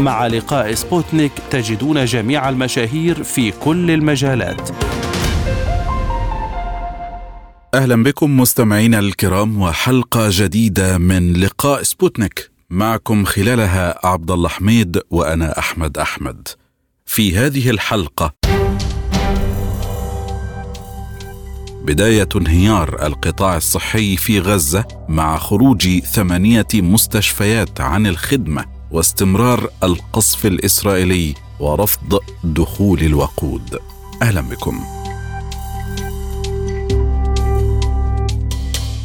مع لقاء سبوتنيك تجدون جميع المشاهير في كل المجالات. أهلا بكم مستمعينا الكرام وحلقة جديدة من لقاء سبوتنيك. معكم خلالها عبد الله حميد وأنا أحمد أحمد. في هذه الحلقة بداية انهيار القطاع الصحي في غزة مع خروج ثمانية مستشفيات عن الخدمة. واستمرار القصف الإسرائيلي ورفض دخول الوقود. أهلا بكم.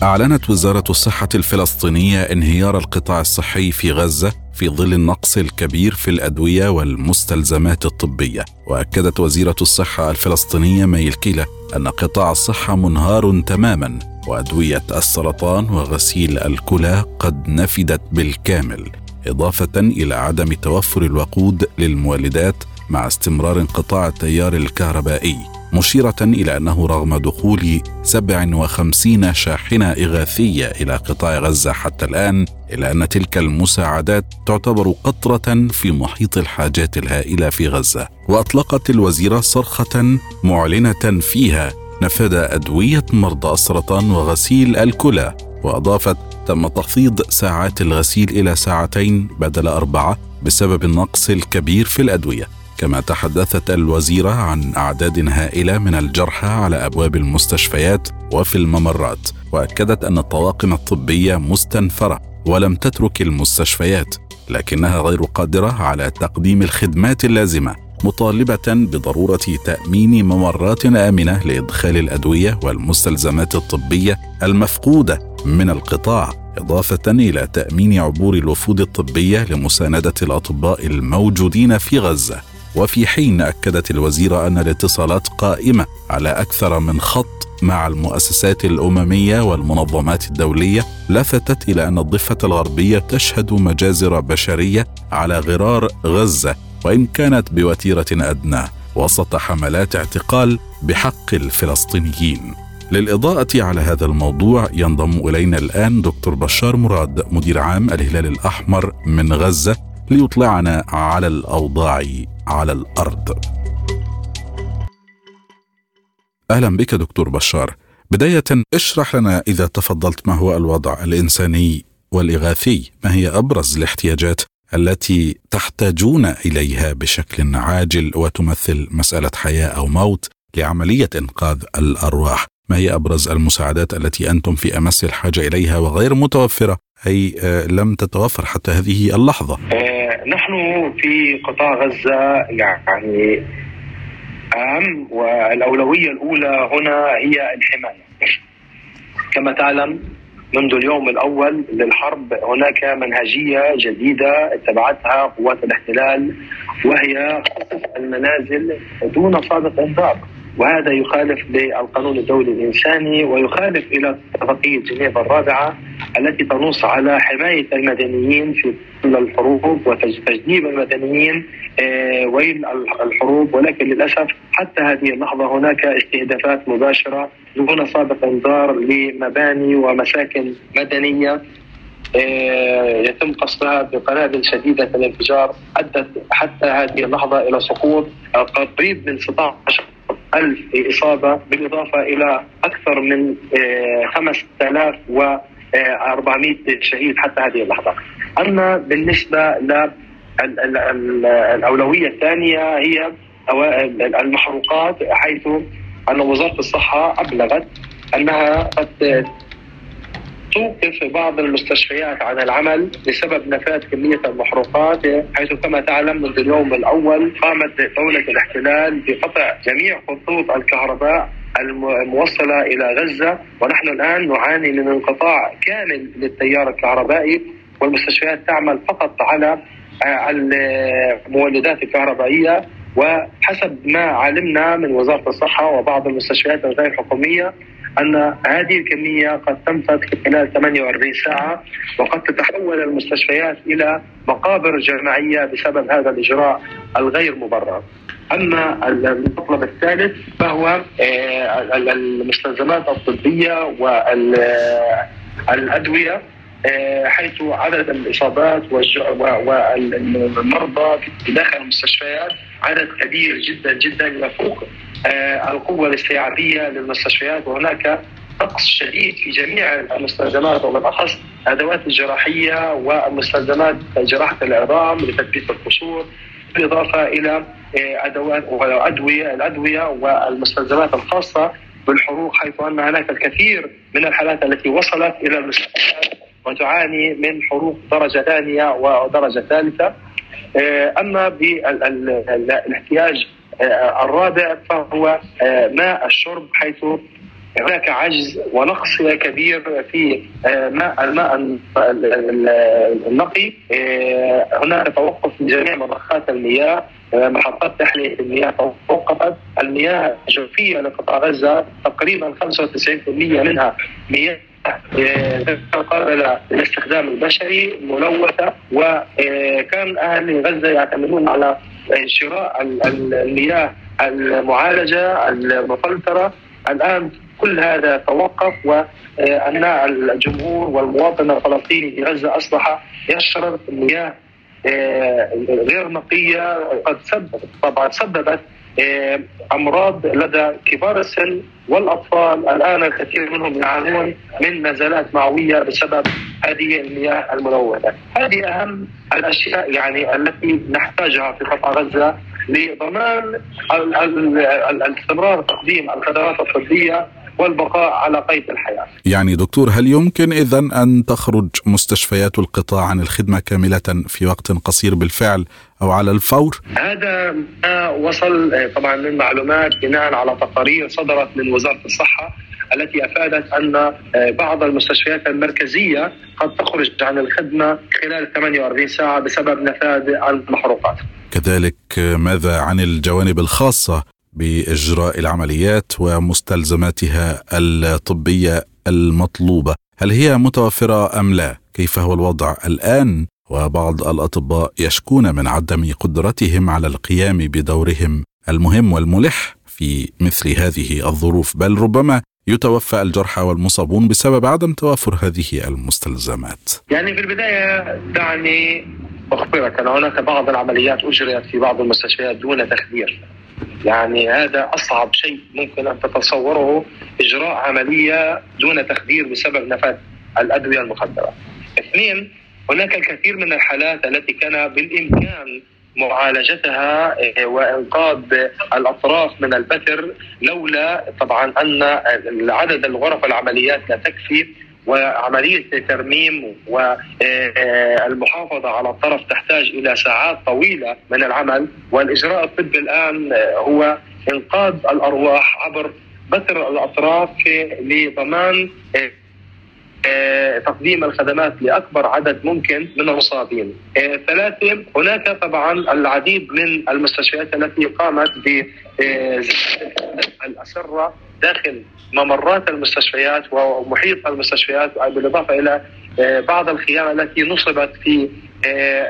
أعلنت وزارة الصحة الفلسطينية انهيار القطاع الصحي في غزة في ظل النقص الكبير في الأدوية والمستلزمات الطبية. وأكدت وزيرة الصحة الفلسطينية ميل كيلا أن قطاع الصحة منهار تماما وأدوية السرطان وغسيل الكلى قد نفدت بالكامل. إضافة إلى عدم توفر الوقود للمولدات مع استمرار انقطاع التيار الكهربائي مشيرة إلى أنه رغم دخول 57 شاحنة إغاثية إلى قطاع غزة حتى الآن إلا أن تلك المساعدات تعتبر قطرة في محيط الحاجات الهائلة في غزة. وأطلقت الوزيرة صرخة معلنة فيها نفذ أدوية مرضى السرطان وغسيل الكلى وأضافت تم تخفيض ساعات الغسيل إلى ساعتين بدل أربعة بسبب النقص الكبير في الأدوية. كما تحدثت الوزيرة عن أعداد هائلة من الجرحى على أبواب المستشفيات وفي الممرات وأكدت أن الطواقم الطبية مستنفرة ولم تترك المستشفيات لكنها غير قادرة على تقديم الخدمات اللازمة مطالبة بضرورة تأمين ممرات آمنة لإدخال الأدوية والمستلزمات الطبية المفقودة من القطاع. إضافة إلى تأمين عبور الوفود الطبية لمساندة الأطباء الموجودين في غزة. وفي حين أكدت الوزيرة أن الاتصالات قائمة على أكثر من خط مع المؤسسات الأممية والمنظمات الدولية لفتت إلى أن الضفة الغربية تشهد مجازر بشرية على غرار غزة وإن كانت بوتيرة أدنى وسط حملات اعتقال بحق الفلسطينيين. للإضاءة على هذا الموضوع ينضم إلينا الآن دكتور بشار مراد مدير عام الهلال الأحمر من غزة ليطلعنا على الأوضاع على الأرض. أهلا بك دكتور بشار. بداية اشرح لنا إذا تفضلت ما هو الوضع الإنساني والإغاثي. ما هي أبرز الاحتياجات التي تحتاجون إليها بشكل عاجل وتمثل مسألة حياة أو موت لعملية إنقاذ الأرواح؟ ما هي أبرز المساعدات التي أنتم في أمس الحاجة إليها وغير متوفرة أي لم تتوفر حتى هذه اللحظة؟ نحن في قطاع غزة يعني اهم والأولوية الأولى هنا هي الحماية. كما تعلم منذ اليوم الأول للحرب هناك منهجية جديدة اتبعتها قوات الاحتلال وهي المنازل دون سابق انذار وهذا يخالف للقانون الدولي الإنساني ويخالف إلى اتفاقيه جنيف الرابعة التي تنص على حماية المدنيين في كل الحروب وتجنيب المدنيين ويل الحروب. ولكن للأسف حتى هذه اللحظة هناك استهدافات مباشرة دون سابق إنذار لمباني ومساكن مدنية يتم قصفها بقنابل شديدة الانفجار أدت حتى هذه اللحظة إلى سقوط قريب من 16 ألف إصابة بالإضافة إلى أكثر من 5400 شهيد حتى هذه اللحظة. أما بالنسبة للأولوية الثانية هي المحروقات حيث أن وزارة الصحة أبلغت أنها قد توقف بعض المستشفيات عن العمل بسبب نفاذ كمية المحروقات حيث كما تعلم منذ اليوم الأول قامت دولة الاحتلال بقطع جميع خطوط الكهرباء الموصلة إلى غزة ونحن الآن نعاني من انقطاع كامل للتيار الكهربائي والمستشفيات تعمل فقط على المولدات الكهربائية. وحسب ما علمنا من وزارة الصحة وبعض المستشفيات الغير الحكوميه أن هذه الكمية قد تنفذ خلال 48 ساعة وقد تتحول المستشفيات إلى مقابر جماعية بسبب هذا الإجراء الغير مبرر. أما المطلب الثالث فهو آه، المستلزمات الطبية والادويه حيث عدد الإصابات والمرضى في داخل المستشفيات عدد كبير جدا جدا يفوق آه، القوة الاستيعابية للمستشفيات. وهناك نقص شديد في جميع المستلزمات وبالاخص الأدوات الجراحية والمستلزمات جراحة العظام لتثبيت القشور بالإضافة إلى آه، أدوات وادويه الأدوية والمستلزمات الخاصة بالحروق حيث أن هناك الكثير من الحالات التي وصلت إلى المستشفيات. وتعاني من حروق درجة ثانية ودرجة ثالثة. آه، أما بالاحتياج آه، الرابع فهو آه، ماء الشرب حيث هناك عجز ونقص كبير في ماء الماء النقي. هناك توقف جميع مضخات المياه محطات تحلية المياه توقفت. المياه الجوفية لقطاع غزة تقريبا 95% منها مياه قابلة للاستخدام البشري ملوثة وكان أهل غزة يعتمدون على شراء المياه المعالجة المفلترة. الآن كل هذا توقف وأن الجمهور والمواطن الفلسطيني في غزة أصبح يشرب مياه غير نقية قد سببت طبعا سببت آه، أمراض لدى كبار السن والأطفال الآن الكثير منهم يعانون من نزلات معوية بسبب هذه المياه الملوثه، هذه أهم الأشياء يعني التي نحتاجها في قطاع غزة لضمان الاستمرار تقديم الخدمات الطبية والبقاء على قيد الحياة. يعني دكتور هل يمكن اذا أن تخرج مستشفيات القطاع عن الخدمة كاملة في وقت قصير بالفعل أو على الفور؟ هذا ما وصل آه، طبعا من معلومات بناء على تقارير صدرت من وزارة الصحة التي أفادت أن آه، بعض المستشفيات المركزية قد تخرج عن الخدمة خلال 48 ساعة بسبب نفاذ المحروقات. كذلك آه، ماذا عن الجوانب الخاصة بإجراء العمليات ومستلزماتها الطبية المطلوبة، هل هي متوفرة أم لا؟ كيف هو الوضع الآن وبعض الأطباء يشكون من عدم قدرتهم على القيام بدورهم المهم والملح في مثل هذه الظروف بل ربما يتوفى الجرحى والمصابون بسبب عدم توافر هذه المستلزمات. يعني في البداية دعني أخبرك أن هناك بعض العمليات أجريت في بعض المستشفيات دون تخدير. يعني هذا أصعب شيء ممكن أن تتصوره إجراء عملية دون تخدير بسبب نفاذ الأدوية المخدرة. اثنين هناك الكثير من الحالات التي كان بالإمكان معالجتها آه، وإنقاذ الأطراف من البتر لولا طبعا أن عدد الغرف العمليات لا تكفي وعملية ترميم والمحافظه على الطرف تحتاج إلى ساعات طويلة من العمل. والإجراء الطبي الآن هو إنقاذ الأرواح عبر بتر الأطراف لضمان آه، آه، تقديم الخدمات لأكبر عدد ممكن من المصابين. آه، ثلاثة هناك طبعا العديد من المستشفيات التي قامت ب آه، الأسرة داخل ممرات المستشفيات ومحيط المستشفيات بالإضافة إلى بعض الخيام التي نصبت في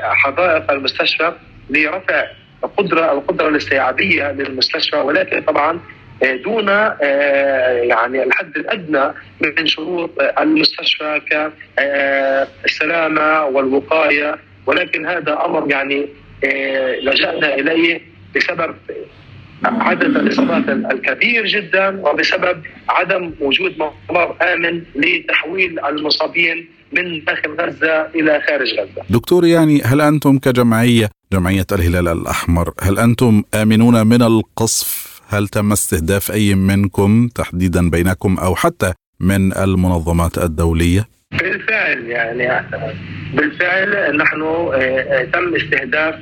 حدائق المستشفى لرفع القدره القدرة الاستيعابية للمستشفى ولكن طبعا دون آه، يعني الحد الأدنى من شروط المستشفى كالسلامه والوقاية ولكن هذا أمر يعني آه، لجأنا إليه بسبب عدد الاصابات الكبير جدا وبسبب عدم وجود ممر آمن لتحويل المصابين من داخل غزة إلى خارج غزة. دكتور يعني هل أنتم كجمعية جمعية الهلال الأحمر هل أنتم آمنون من القصف هل تم استهداف أي منكم تحديدا بينكم أو حتى من المنظمات الدولية؟ بالفعل يعني بالفعل نحن آه، آه، تم استهداف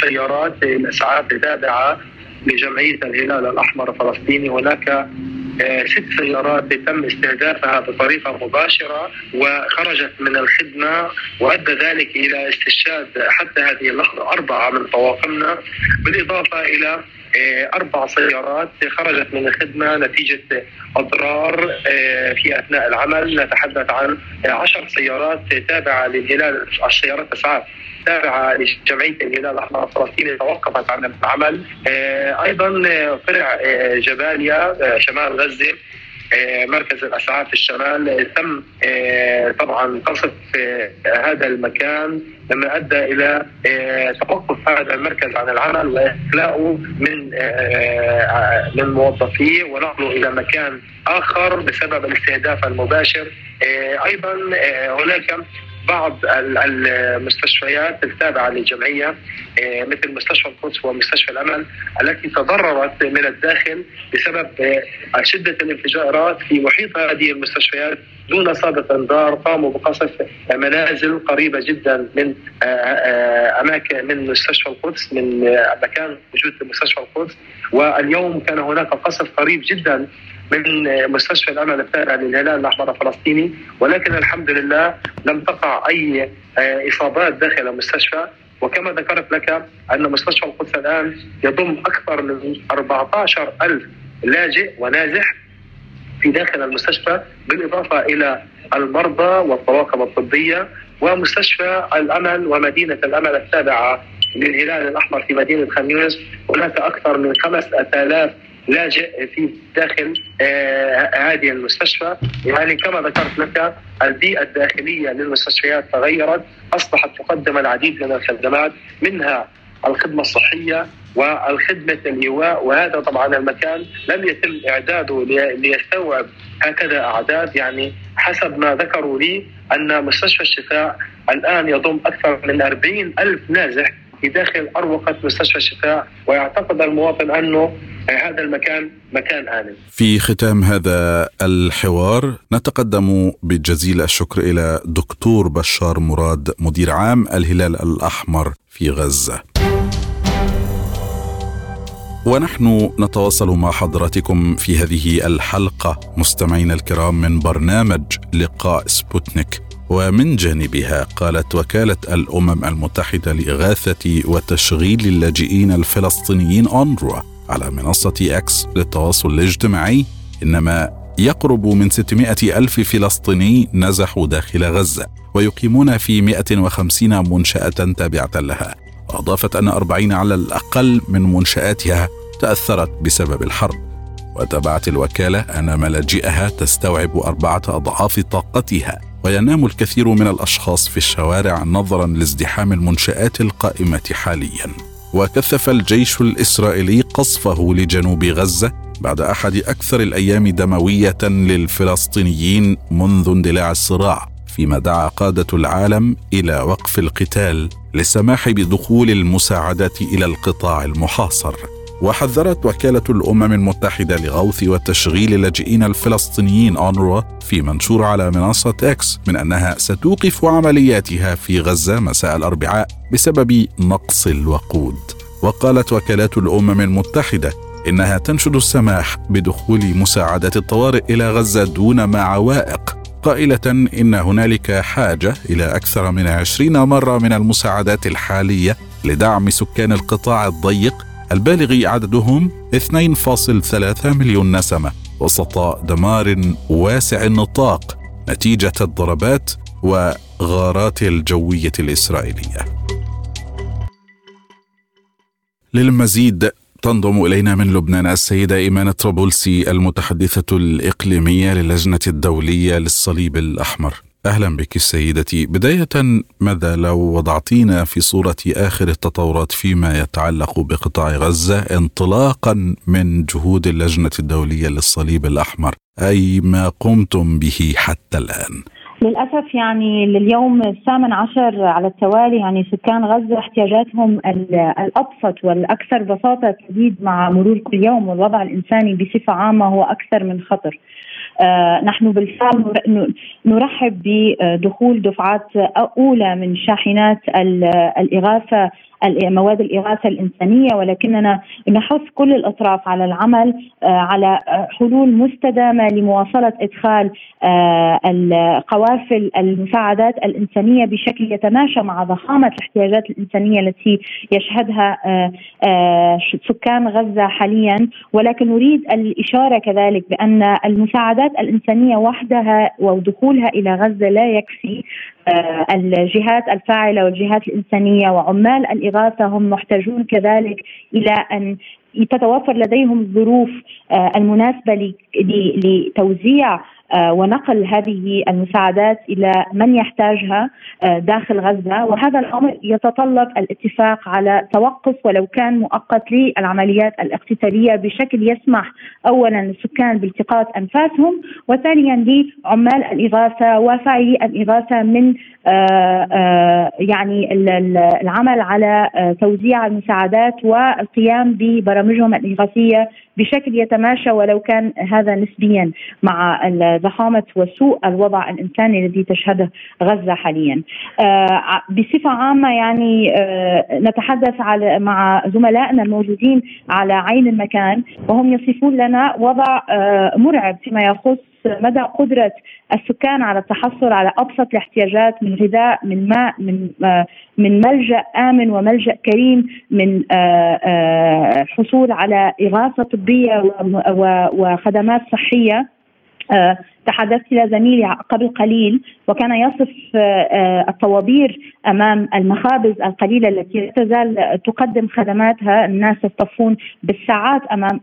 سيارات الاسعاف التابعه لجمعية الهلال الأحمر الفلسطيني هناك ست سيارات تم استهدافها بطريقة مباشرة وخرجت من الخدمة وأدى ذلك إلى استشهاد حتى هذه اللحظة أربعة من طواقمنا. بالإضافة إلى أربع سيارات خرجت من الخدمة نتيجة أضرار في أثناء العمل. نتحدث عن عشر سيارات تابعة للهلال السيارات اسعاف تابعه لجمعيه الهلال الاحمر الفلسطيني توقفت عن العمل أيضا فرع جباليا شمال غزة مركز الأسعاف في الشمال تم طبعا قصف هذا المكان لما أدى إلى توقف هذا المركز عن العمل وإخلاؤه من من موظفيه ونقله إلى مكان آخر بسبب الاستهداف المباشر. أيضا هناك بعض المستشفيات التابعة للجمعية مثل مستشفى القدس ومستشفى الأمل التي تضررت من الداخل بسبب شدة الانفجارات في محيط هذه المستشفيات. دون سابق انذار قاموا بقصف منازل قريبة جدا من أماكن من مستشفى القدس من مكان وجود مستشفى القدس. واليوم كان هناك قصف قريب جدا من مستشفى الامل التابع للهلال الأحمر الفلسطيني. ولكن الحمد لله لم تقع أي إصابات داخل المستشفى. وكما ذكرت لك أن مستشفى القدس الآن يضم أكثر من 14 ألف لاجئ ونازح. في داخل المستشفى بالإضافة إلى المرضى والطواقم الطبية ومستشفى الأمل ومدينة الأمل التابعه للهلال الأحمر في مدينة خان يونس هناك أكثر من 5000 لاجئ في داخل آه هذه المستشفى. يعني كما ذكرت لك البيئة الداخلية للمستشفيات تغيرت. أصبحت تقدم العديد من الخدمات منها الخدمة الصحية والخدمة الإيواء وهذا طبعا المكان لم يتم إعداده ليستوعب هكذا أعداد. يعني حسب ما ذكروا لي أن مستشفى الشفاء الآن يضم أكثر من 40 ألف نازح في داخل أروقة مستشفى الشفاء ويعتقد المواطن أنه هذا المكان مكان آمن. في ختام هذا الحوار نتقدم بجزيل الشكر إلى دكتور بشار مراد مدير عام الهلال الأحمر في غزة. ونحن نتواصل مع حضراتكم في هذه الحلقة مستمعينا الكرام من برنامج لقاء سبوتنيك. ومن جانبها قالت وكالة الأمم المتحدة لإغاثة وتشغيل اللاجئين الفلسطينيين أونروا على منصة أكس للتواصل الاجتماعي. إنما يقرب من 600 ألف فلسطيني نزحوا داخل غزة ويقيمون في 150 منشأة تابعة لها. وأضافت أن 40 على الأقل من منشآتها تأثرت بسبب الحرب وتبعت الوكالة أن ملاجئها تستوعب أربعة أضعاف طاقتها. وينام الكثير من الأشخاص في الشوارع نظرا لازدحام المنشآت القائمة حاليا. وكثف الجيش الإسرائيلي قصفه لجنوب غزة بعد أحد أكثر الأيام دموية للفلسطينيين منذ اندلاع الصراع. فيما دعا قادة العالم إلى وقف القتال للسماح بدخول المساعدات إلى القطاع المحاصر. وحذرت وكالة الأمم المتحدة لغوث وتشغيل اللاجئين الفلسطينيين أونروا في منشور على منصة إكس من أنها ستوقف عملياتها في غزة مساء الأربعاء بسبب نقص الوقود. وقالت وكالات الأمم المتحدة إنها تنشد السماح بدخول مساعدات الطوارئ إلى غزة دون ما عوائق قائلة إن هنالك حاجة إلى أكثر من عشرين مرة من المساعدات الحالية لدعم سكان القطاع الضيق البالغ عددهم 2.3 مليون نسمة وسط دمار واسع النطاق نتيجة الضربات وغارات الجوية الإسرائيلية. للمزيد تنضم إلينا من لبنان السيدة إيمان طرابلسي المتحدثة الإقليمية للجنة الدولية للصليب الأحمر. أهلا بك سيدتي. بداية ماذا لو وضعتينا في صورة آخر التطورات فيما يتعلق بقطاع غزة انطلاقا من جهود اللجنة الدولية للصليب الأحمر؟ أي ما قمتم به حتى الآن؟ للأسف يعني لليوم الثامن عشر على التوالي يعني سكان غزة احتياجاتهم الأبسط والأكثر بساطة تزيد مع مرور كل يوم والوضع الإنساني بصفة عامة هو أكثر من خطر. آه نحن بالفعل نرحب بدخول دفعات أولى من شاحنات الإغاثة مواد الإغاثة الإنسانية ولكننا نحث كل الأطراف على العمل على حلول مستدامة لمواصلة إدخال قوافل المساعدات الإنسانية بشكل يتماشى مع ضخامة الاحتياجات الإنسانية التي يشهدها سكان غزة حاليا. ولكن نريد الإشارة كذلك بأن المساعدات الإنسانية وحدها ودخولها إلى غزة لا يكفي. آه، الجهات الفاعلة والجهات الإنسانية وعمال الإغاثة هم محتاجون كذلك إلى أن تتوفر لديهم الظروف آه، المناسبة لتوزيع آه، ونقل هذه المساعدات إلى من يحتاجها آه، داخل غزة. وهذا الأمر يتطلب الاتفاق على توقف ولو كان مؤقت للعمليات الاقتتالية بشكل يسمح اولا للسكان بالتقاط أنفاسهم وثانيا لعمال الإغاثة وفاعلي الإغاثة من آه، يعني العمل على توزيع المساعدات والقيام ببرامجهم الإغاثية بشكل يتماشى ولو كان هذا نسبيا مع ضخامه وسوء الوضع الإنساني الذي تشهده غزة حاليا. آه، بصفة عامة يعني آه، نتحدث على مع زملائنا الموجودين على عين المكان وهم يصفون لنا وضع آه، مرعب فيما يخص مدى قدرة السكان على التحصل على أبسط الاحتياجات من غذاء من ماء من من ملجأ آمن وملجأ كريم من حصول على إغاثة طبية وخدمات صحية. آه، تحدثت إلى زميلي قبل قليل وكان يصف آه، الطوابير أمام المخابز القليلة التي لا تزال تقدم خدماتها الناس يصطفون بالساعات أمام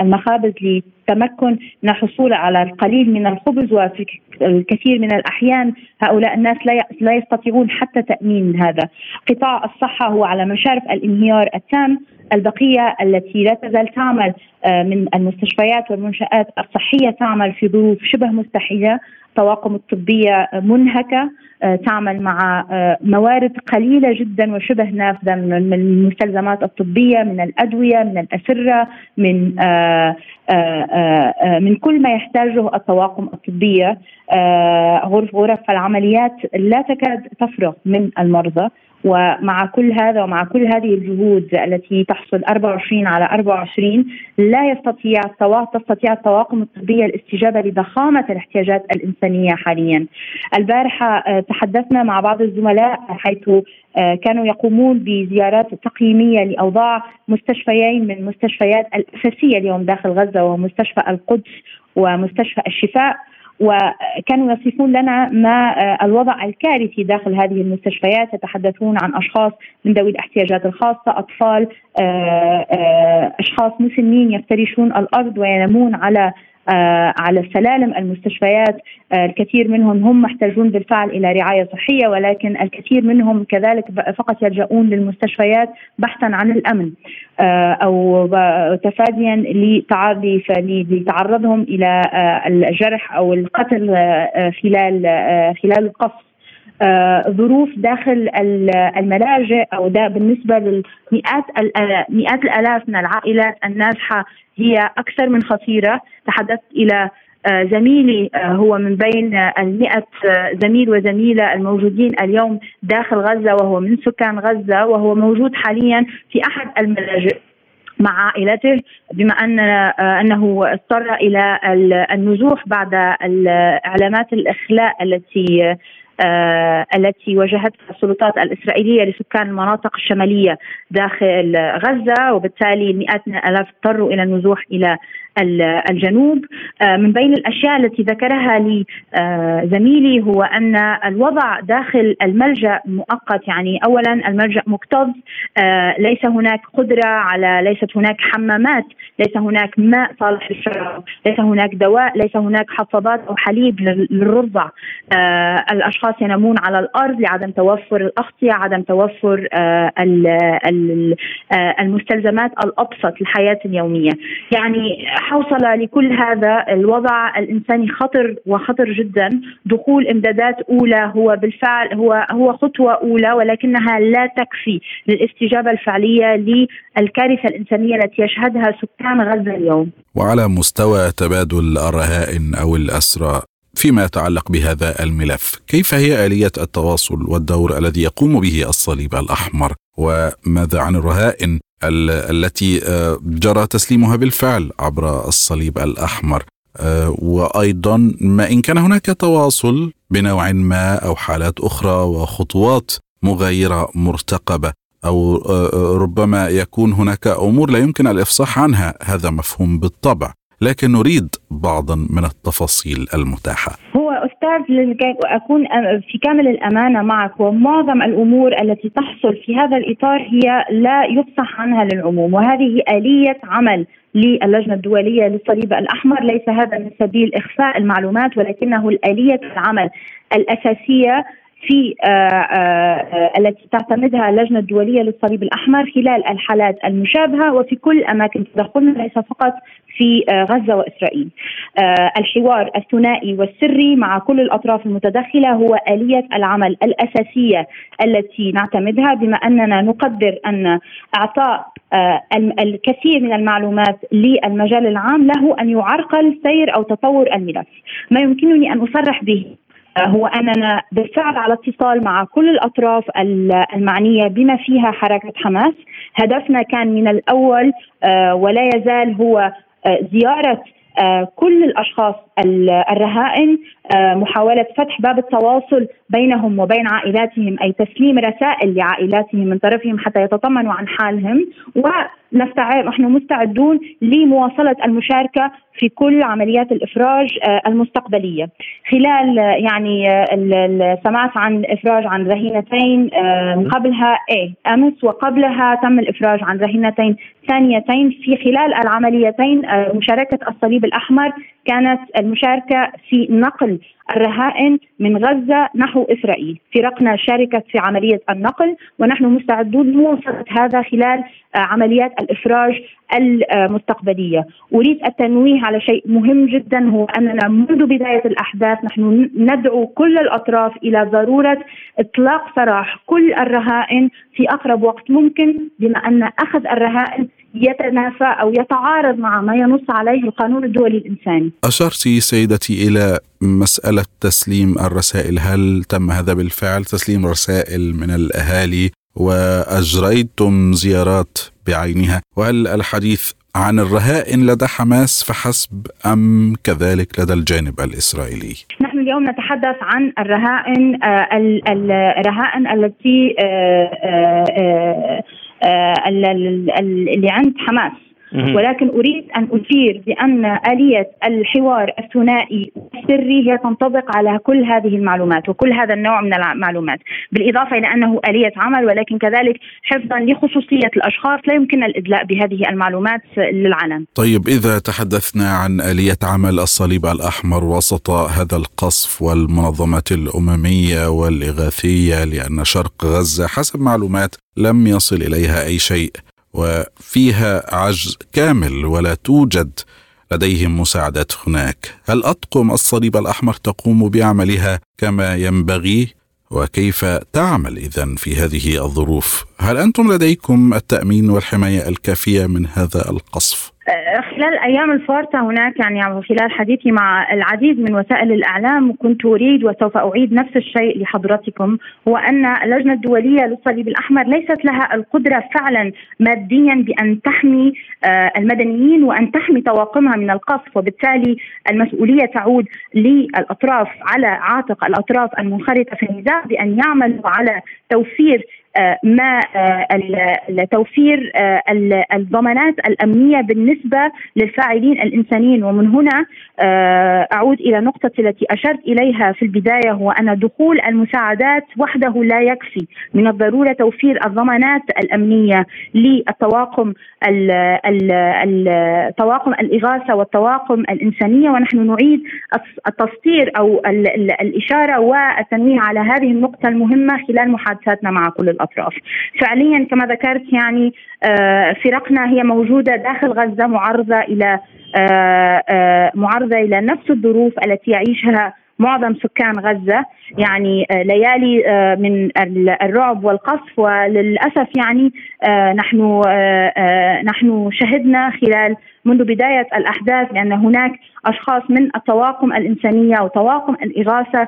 المخابز لتمكن من الحصول على القليل من الخبز وفي الكثير من الأحيان هؤلاء الناس لا يستطيعون حتى تأمين هذا. قطاع الصحة هو على مشارف الانهيار التام البقية التي لا تزال تعمل آه، من المستشفيات والمنشآت الصحية تعمل في ظروف شبه مستحيلة. الطواقم الطبية منهكة آه، تعمل مع آه، موارد قليلة جدا وشبه نافذة من المستلزمات الطبية من الأدوية من الأسرة من من كل ما يحتاجه الطواقم الطبية. غرف غرف العمليات لا تكاد تفرغ من المرضى. ومع كل هذا ومع كل هذه الجهود التي تحصل 24 على 24 لا يستطيع تستطيع الطواقم الطبيه الاستجابة لضخامة الاحتياجات الإنسانية حاليا. البارحة آه، تحدثنا مع بعض الزملاء حيث آه، كانوا يقومون بزيارات تقييمية لأوضاع مستشفيين من المستشفيات الأساسية اليوم داخل غزة وهو مستشفى القدس ومستشفى الشفاء وكانوا يصفون لنا ما آه، الوضع الكارثي داخل هذه المستشفيات. يتحدثون عن أشخاص من ذوي الاحتياجات الخاصة أطفال آه، آه، أشخاص مسنين يفترشون الأرض وينامون على على سلالم المستشفيات آه، الكثير منهم هم محتاجون بالفعل إلى رعاية صحية ولكن الكثير منهم كذلك فقط يلجؤون للمستشفيات بحثا عن الأمن آه، أو تفاديا لتعرضهم إلى الجرح أو القتل خلال خلال القصف. ظروف داخل الملاجئ أو ده بالنسبة للمئات مئات الآلاف من العائلات النازحه هي أكثر من خطيرة. تحدثت إلى آه، زميلي آه، هو من بين المئة زميل وزميلة الموجودين اليوم داخل غزة وهو من سكان غزة وهو موجود حاليا في أحد الملاجئ مع عائلته بما أن آه، أنه اضطر إلى النزوح بعد إعلامات الإخلاء التي آه التي واجهتها السلطات الإسرائيلية لسكان المناطق الشمالية داخل غزة وبالتالي مئات من الآلاف اضطروا إلى النزوح إلى الجنوب. آه، من بين الأشياء التي ذكرها لي آه، زميلي هو أن الوضع داخل الملجأ مؤقت. يعني اولا الملجأ مكتظ آه، ليس هناك قدرة على ليست هناك حمامات ليس هناك ماء صالح للشرب ليس هناك دواء ليس هناك حصبات أو حليب للرضع. الأشخاص ينامون على الأرض لعدم توفر الأغطية عدم توفر المستلزمات الأبسط للحياه اليومية. يعني حوصل لكل هذا الوضع. الانساني خطر وخطر جدا. دخول إمدادات أولى هو بالفعل هو هو خطوة أولى ولكنها لا تكفي للاستجابة الفعلية للكارثة الإنسانية التي يشهدها سكان غزة اليوم. وعلى مستوى تبادل الرهائن أو الأسرى فيما يتعلق بهذا الملف كيف هي آلية التواصل والدور الذي يقوم به الصليب الأحمر؟ وماذا عن الرهائن؟ التي آه، جرى تسليمها بالفعل عبر الصليب الأحمر. آه، وأيضا ما إن كان هناك تواصل بنوع ما أو حالات أخرى وخطوات مغايرة مرتقبة أو آه، ربما يكون هناك أمور لا يمكن الإفصاح عنها هذا مفهوم بالطبع. لكن نريد بعضا من التفاصيل المتاحة. هو أستاذ اكون في كامل الأمانة معك ومعظم الأمور التي تحصل في هذا الإطار هي لا يفصح عنها للعموم وهذه آلية عمل للجنة الدولية للصليب الأحمر ليس هذا من سبيل إخفاء المعلومات ولكنه الآلية العمل الأساسية في آه، آه، آه، التي تعتمدها اللجنة الدولية للصليب الأحمر خلال الحالات المشابهة وفي كل أماكن تدخلنا ليس فقط في غزة وإسرائيل. الحوار الثنائي والسري مع كل الأطراف المتدخلة هو آلية العمل الأساسية التي نعتمدها بما أننا نقدر أن إعطاء الكثير من المعلومات للمجال العام له أن يعرقل سير أو تطور الملف. ما يمكنني أن أصرح به هو أننا بالفعل على اتصال مع كل الأطراف المعنية بما فيها حركة حماس، هدفنا كان من الأول آه، ولا يزال هو آه، زيارة آه، كل الأشخاص الرهائن محاولة فتح باب التواصل بينهم وبين عائلاتهم أي تسليم رسائل لعائلاتهم من طرفهم حتى يتطمنوا عن حالهم ونستعد نحن مستعدون لمواصلة المشاركة في كل عمليات الإفراج آه، المستقبلية. خلال آه، يعني آه، سمعت عن إفراج عن رهينتين قبلها إيه أمس وقبلها تم الإفراج عن رهينتين ثانيتين في خلال العمليتين مشاركة الصليب الأحمر كانت المشاركة في نقل الرهائن من غزة نحو إسرائيل، فرقنا شاركت في عملية النقل ونحن مستعدون لمواصلة هذا خلال عمليات الإفراج المستقبلية، أريد التنويه على شيء مهم جدا هو أننا منذ بداية الأحداث نحن ندعو كل الأطراف إلى ضرورة إطلاق سراح كل الرهائن في أقرب وقت ممكن بما أن أخذ الرهائن يتنافى أو يتعارض مع ما ينص عليه القانون الدولي الإنساني. أشرت سيدتي إلى مسألة تسليم الرسائل، هل تم هذا بالفعل تسليم رسائل من الأهالي وأجريتم زيارات بعينها، وهل الحديث عن الرهائن لدى حماس فحسب أم كذلك لدى الجانب الإسرائيلي؟ نحن اليوم نتحدث عن الرهائن آه، الرهائن التي آه، آه، اللي عند حماس. ولكن أريد أن اشير بأن آلية الحوار الثنائي السري هي تنطبق على كل هذه المعلومات وكل هذا النوع من المعلومات بالإضافة إلى أنه آلية عمل ولكن كذلك حفظا لخصوصية الأشخاص لا يمكن الإدلاء بهذه المعلومات للعلن. طيب إذا تحدثنا عن آلية عمل الصليب الأحمر وسط هذا القصف والمنظمات الأممية والإغاثية لأن شرق غزة حسب معلومات لم يصل إليها أي شيء وفيها عجز كامل ولا توجد لديهم مساعدات هناك. هل أطقم الصليب الأحمر تقوم بعملها كما ينبغي؟ وكيف تعمل اذا في هذه الظروف؟ هل أنتم لديكم التأمين والحماية الكافية من هذا القصف؟ خلال الأيام الفارطة هناك يعني خلال حديثي مع العديد من وسائل الإعلام كنت أريد وسوف أعيد نفس الشيء لحضرتكم هو أن اللجنة الدولية للصليب الأحمر ليست لها القدرة فعلا ماديا بأن تحمي آه، المدنيين وأن تحمي طواقمها من القصف وبالتالي المسؤولية تعود للأطراف على عاتق الأطراف المنخرطة في النزاع بأن يعملوا على توفير آه، ما آه، توفير آه، الضمانات الأمنية بالنسبة للفاعلين الإنسانيين. ومن هنا أعود إلى نقطة التي أشرت إليها في البداية هو أن دخول المساعدات وحده لا يكفي من الضرورة توفير الضمانات الأمنية للطواقم الطواقم الإغاثة والطواقم الإنسانية. ونحن نعيد التسطير أو الإشارة والتنويه على هذه النقطة المهمة خلال محادثاتنا مع كل الأطراف. فعليا كما ذكرت يعني آه، فرقنا هي موجودة داخل غزة معرضة إلى آه، آه، معرضة إلى نفس الظروف التي يعيشها معظم سكان غزة يعني ليالي من الرعب والقصف وللأسف يعني نحن نحن شهدنا خلال منذ بداية الأحداث بان هناك أشخاص من الطواقم الإنسانية وطواقم الإغاثة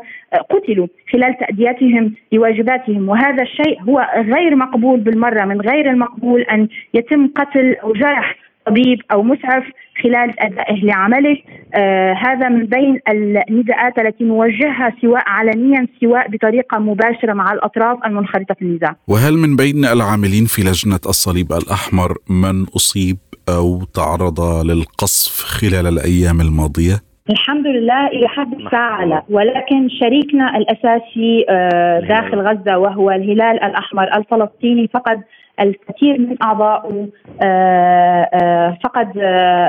قتلوا خلال تأديتهم لواجباتهم. وهذا الشيء هو غير مقبول بالمرة من غير المقبول أن يتم قتل أو جرح طبيب أو مسعف خلال أدائه لعمله. آه هذا من بين النداءات التي نوجهها سواء علنيا سواء بطريقة مباشرة مع الأطراف المنخرطة في النزاع. وهل من بين العاملين في لجنة الصليب الأحمر من أصيب؟ أو تعرض للقصف خلال الأيام الماضية؟ الحمد لله إلى حد الساعة لا ولكن شريكنا الأساسي آه، داخل غزة وهو الهلال الأحمر الفلسطيني فقد الكثير من اعضائه آه، آه، فقد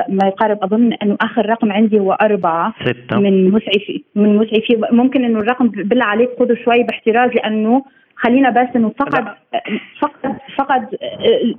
ما يقارب أظن أنه آخر رقم عندي هو أربعة ستة. من مسعفي من مسعفي ممكن أنه الرقم بالله عليك خذوا شوي باحتراز لأنه خلينا بس إنه فقد فقد فقد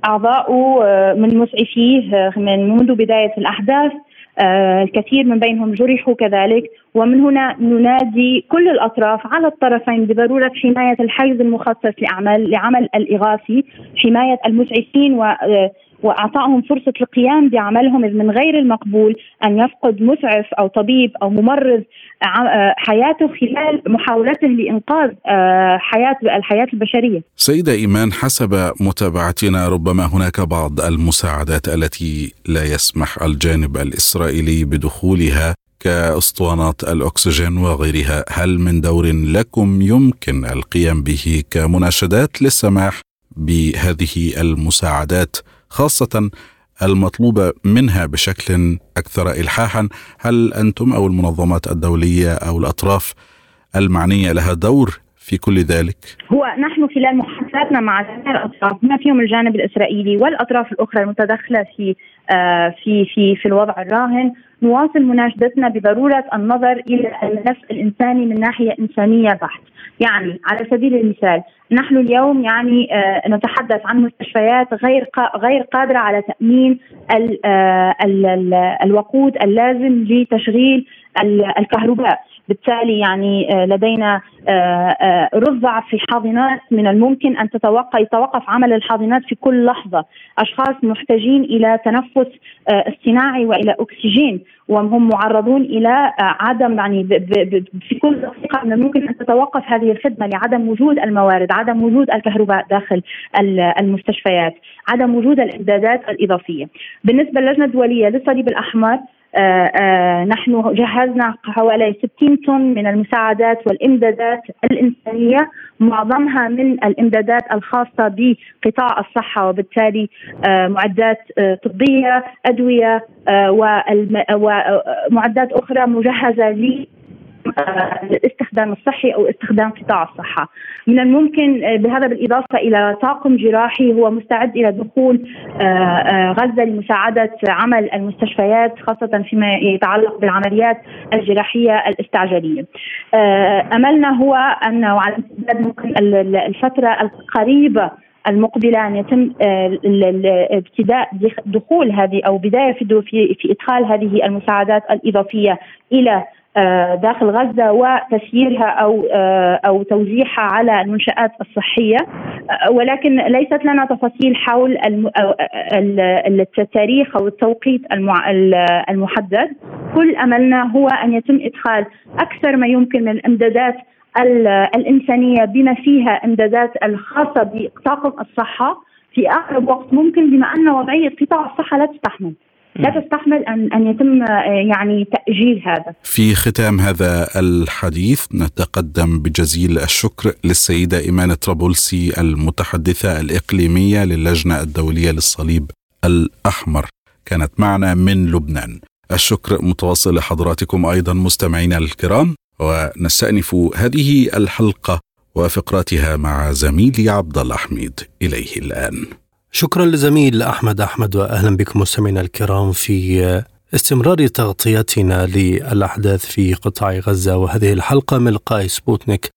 اعضائه من مسعفيه من منذ بداية الأحداث آه، الكثير من بينهم جرحوا كذلك. ومن هنا ننادي كل الأطراف على الطرفين بضرورة حماية الحيز المخصص لاعمال لعمل الإغاثي، حماية المسعفين و آه، واعطائهم فرصة القيام بعملهم اذ من غير المقبول أن يفقد مسعف أو طبيب أو ممرض آه، حياته خلال محاولته لإنقاذ آه، حياه الحياة البشرية. سيدة إيمان حسب متابعتنا ربما هناك بعض المساعدات التي لا يسمح الجانب الإسرائيلي بدخولها كأسطوانات الأكسجين وغيرها، هل من دور لكم يمكن القيام به كمناشدات للسماح بهذه المساعدات خاصة المطلوبة منها بشكل أكثر إلحاحا هل أنتم أو المنظمات الدولية أو الأطراف المعنية لها دور في كل ذلك؟ هو نحن خلال محادثاتنا مع جميع الأطراف بما فيهم الجانب الإسرائيلي والأطراف الأخرى المتدخلة في آه في في في الوضع الراهن نواصل مناشدتنا بضرورة النظر إلى الملف الإنساني من ناحية إنسانية بحت، يعني على سبيل المثال نحن اليوم يعني آه نتحدث عن مستشفيات غير غير قادرة على تأمين ال آه ال ال الوقود اللازم لتشغيل الكهرباء. بالتالي يعني آه، لدينا آه، آه، رضع في الحاضنات من الممكن أن تتوقف يتوقف عمل الحاضنات في كل لحظة، أشخاص محتاجين إلى تنفس اصطناعي وإلى أكسجين. وهم معرضون إلى عدم يعني في كل دقيقة من الممكن أن تتوقف هذه الخدمة لعدم وجود الموارد، عدم وجود الكهرباء داخل المستشفيات، عدم وجود الإمدادات الإضافية. بالنسبة للجنة الدولية للصليب الأحمر نحن جهزنا حوالي 60 طن من المساعدات والإمدادات الإنسانية. معظمها من الإمدادات الخاصة بقطاع الصحة وبالتالي آه، معدات طبية أدوية ومعدات أخرى مجهزة الاستخدام الصحي أو استخدام قطاع الصحة. من الممكن آه، بهذا بالإضافة إلى طاقم جراحي هو مستعد إلى دخول آه، آه، غزة لمساعدة عمل المستشفيات خاصة فيما يتعلق بالعمليات الجراحية الاستعجالية. أملنا هو أن وعلى امتداد ممكن الفترة القريبة المقبلة أن يتم ابتداء دخول هذه أو بداية في في إدخال هذه المساعدات الإضافية إلى آه، داخل غزة وتسييرها أو آه، أو توزيعها على المنشآت الصحية. آه، ولكن ليست لنا تفاصيل حول التاريخ أو التوقيت المحدد. كل أملنا هو أن يتم إدخال أكثر ما يمكن من الامدادات الإنسانية بما فيها إمدادات الخاصة بطاقم الصحة. في اقرب وقت ممكن بما أن وضعية قطاع الصحة لا تستحمل. لا تستحمل ان أن يتم آه، يعني تأجيل هذا. في ختام هذا الحديث نتقدم بجزيل الشكر للسيدة ايمان طرابلسي المتحدثة الإقليمية للجنة الدولية للصليب الأحمر كانت معنا من لبنان. الشكر متواصل لحضراتكم أيضا مستمعينا الكرام ونستأنف هذه الحلقة وفقراتها مع زميلي عبد الله حميد إليه الآن. شكرا لزميل أحمد أحمد واهلا بكم مستمعينا الكرام في استمرار تغطيتنا للأحداث في قطاع غزة وهذه الحلقة من لقاء سبوتنيك.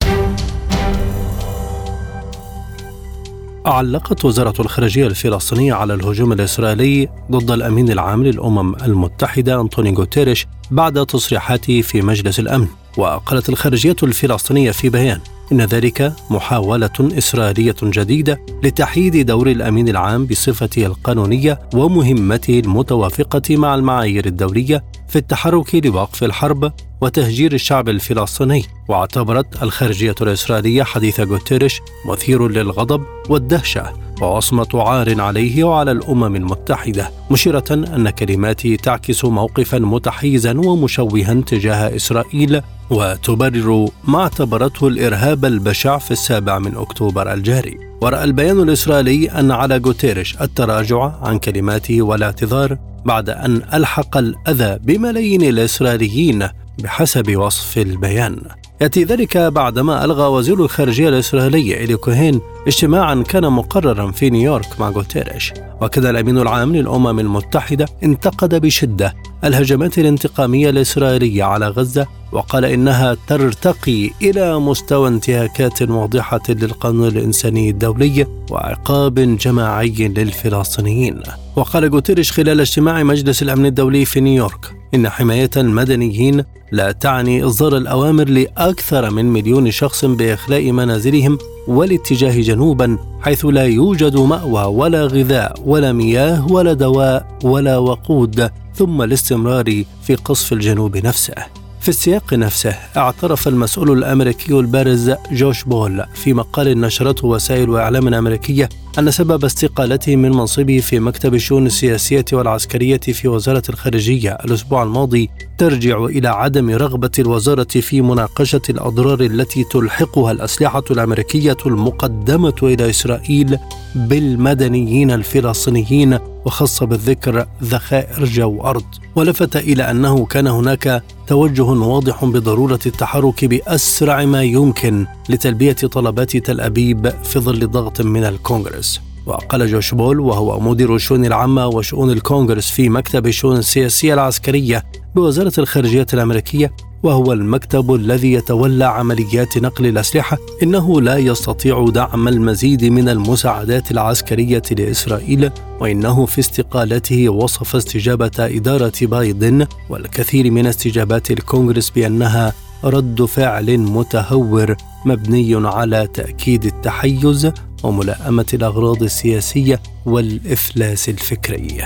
علقت وزارة الخارجية الفلسطينية على الهجوم الإسرائيلي ضد الأمين العام للأمم المتحدة أنطوني غوتيريش بعد تصريحاته في مجلس الأمن وقالت الخارجية الفلسطينية في بيان. إن ذلك محاولة إسرائيلية جديدة لتحييد دور الأمين العام بصفته القانونية ومهمته المتوافقة مع المعايير الدولية في التحرك لوقف الحرب وتهجير الشعب الفلسطيني. واعتبرت الخارجية الإسرائيلية حديث غوتيريش مثير للغضب والدهشة ووصمة عار عليه وعلى الأمم المتحدة مشيرة أن كلماته تعكس موقفا متحيزا ومشوها تجاه إسرائيل وتبرر ما اعتبرته الإرهاب البشع في السابع من أكتوبر الجاري. ورأى البيان الإسرائيلي أن على غوتيريش التراجع عن كلماته والاعتذار بعد أن ألحق الأذى بملايين الإسرائيليين بحسب وصف البيان. يأتي ذلك بعدما ألغى وزير الخارجية الإسرائيلي إلي كوهين اجتماعا كان مقررا في نيويورك مع غوتيريش. وكذا الأمين العام للأمم المتحدة انتقد بشدة الهجمات الانتقامية الإسرائيلية على غزة وقال إنها ترتقي إلى مستوى انتهاكات واضحة للقانون الإنساني الدولي وعقاب جماعي للفلسطينيين. وقال غوتيريش خلال اجتماع مجلس الأمن الدولي في نيويورك إن حماية المدنيين لا تعني إصدار الأوامر لأكثر من مليون شخص بإخلاء منازلهم والاتجاه جنوبا حيث لا يوجد مأوى ولا غذاء ولا مياه ولا دواء ولا وقود ثم الاستمرار في قصف الجنوب نفسه. في السياق نفسه اعترف المسؤول الأمريكي البارز جوش بول في مقال نشرته وسائل إعلام أمريكية أن سبب استقالته من منصبه في مكتب الشؤون السياسية والعسكرية في وزارة الخارجية الأسبوع الماضي ترجع إلى عدم رغبة الوزارة في مناقشة الأضرار التي تلحقها الأسلحة الأمريكية المقدمة إلى إسرائيل بالمدنيين الفلسطينيين وخص بالذكر ذخائر جو أرض. ولفت إلى أنه كان هناك توجه واضح بضرورة التحرك بأسرع ما يمكن. لتلبية طلبات تل أبيب في ظل ضغط من الكونغرس. وقال جوش بول وهو مدير الشؤون العامة وشؤون الكونغرس في مكتب الشؤون السياسية العسكرية بوزارة الخارجية الأمريكية وهو المكتب الذي يتولى عمليات نقل الأسلحة. إنه لا يستطيع دعم المزيد من المساعدات العسكرية لإسرائيل وإنه في استقالته وصف استجابة إدارة بايدن والكثير من استجابات الكونغرس بأنها رد فعل متهور. مبني على تأكيد التحيز وملائمة الأغراض السياسية والإفلاس الفكري.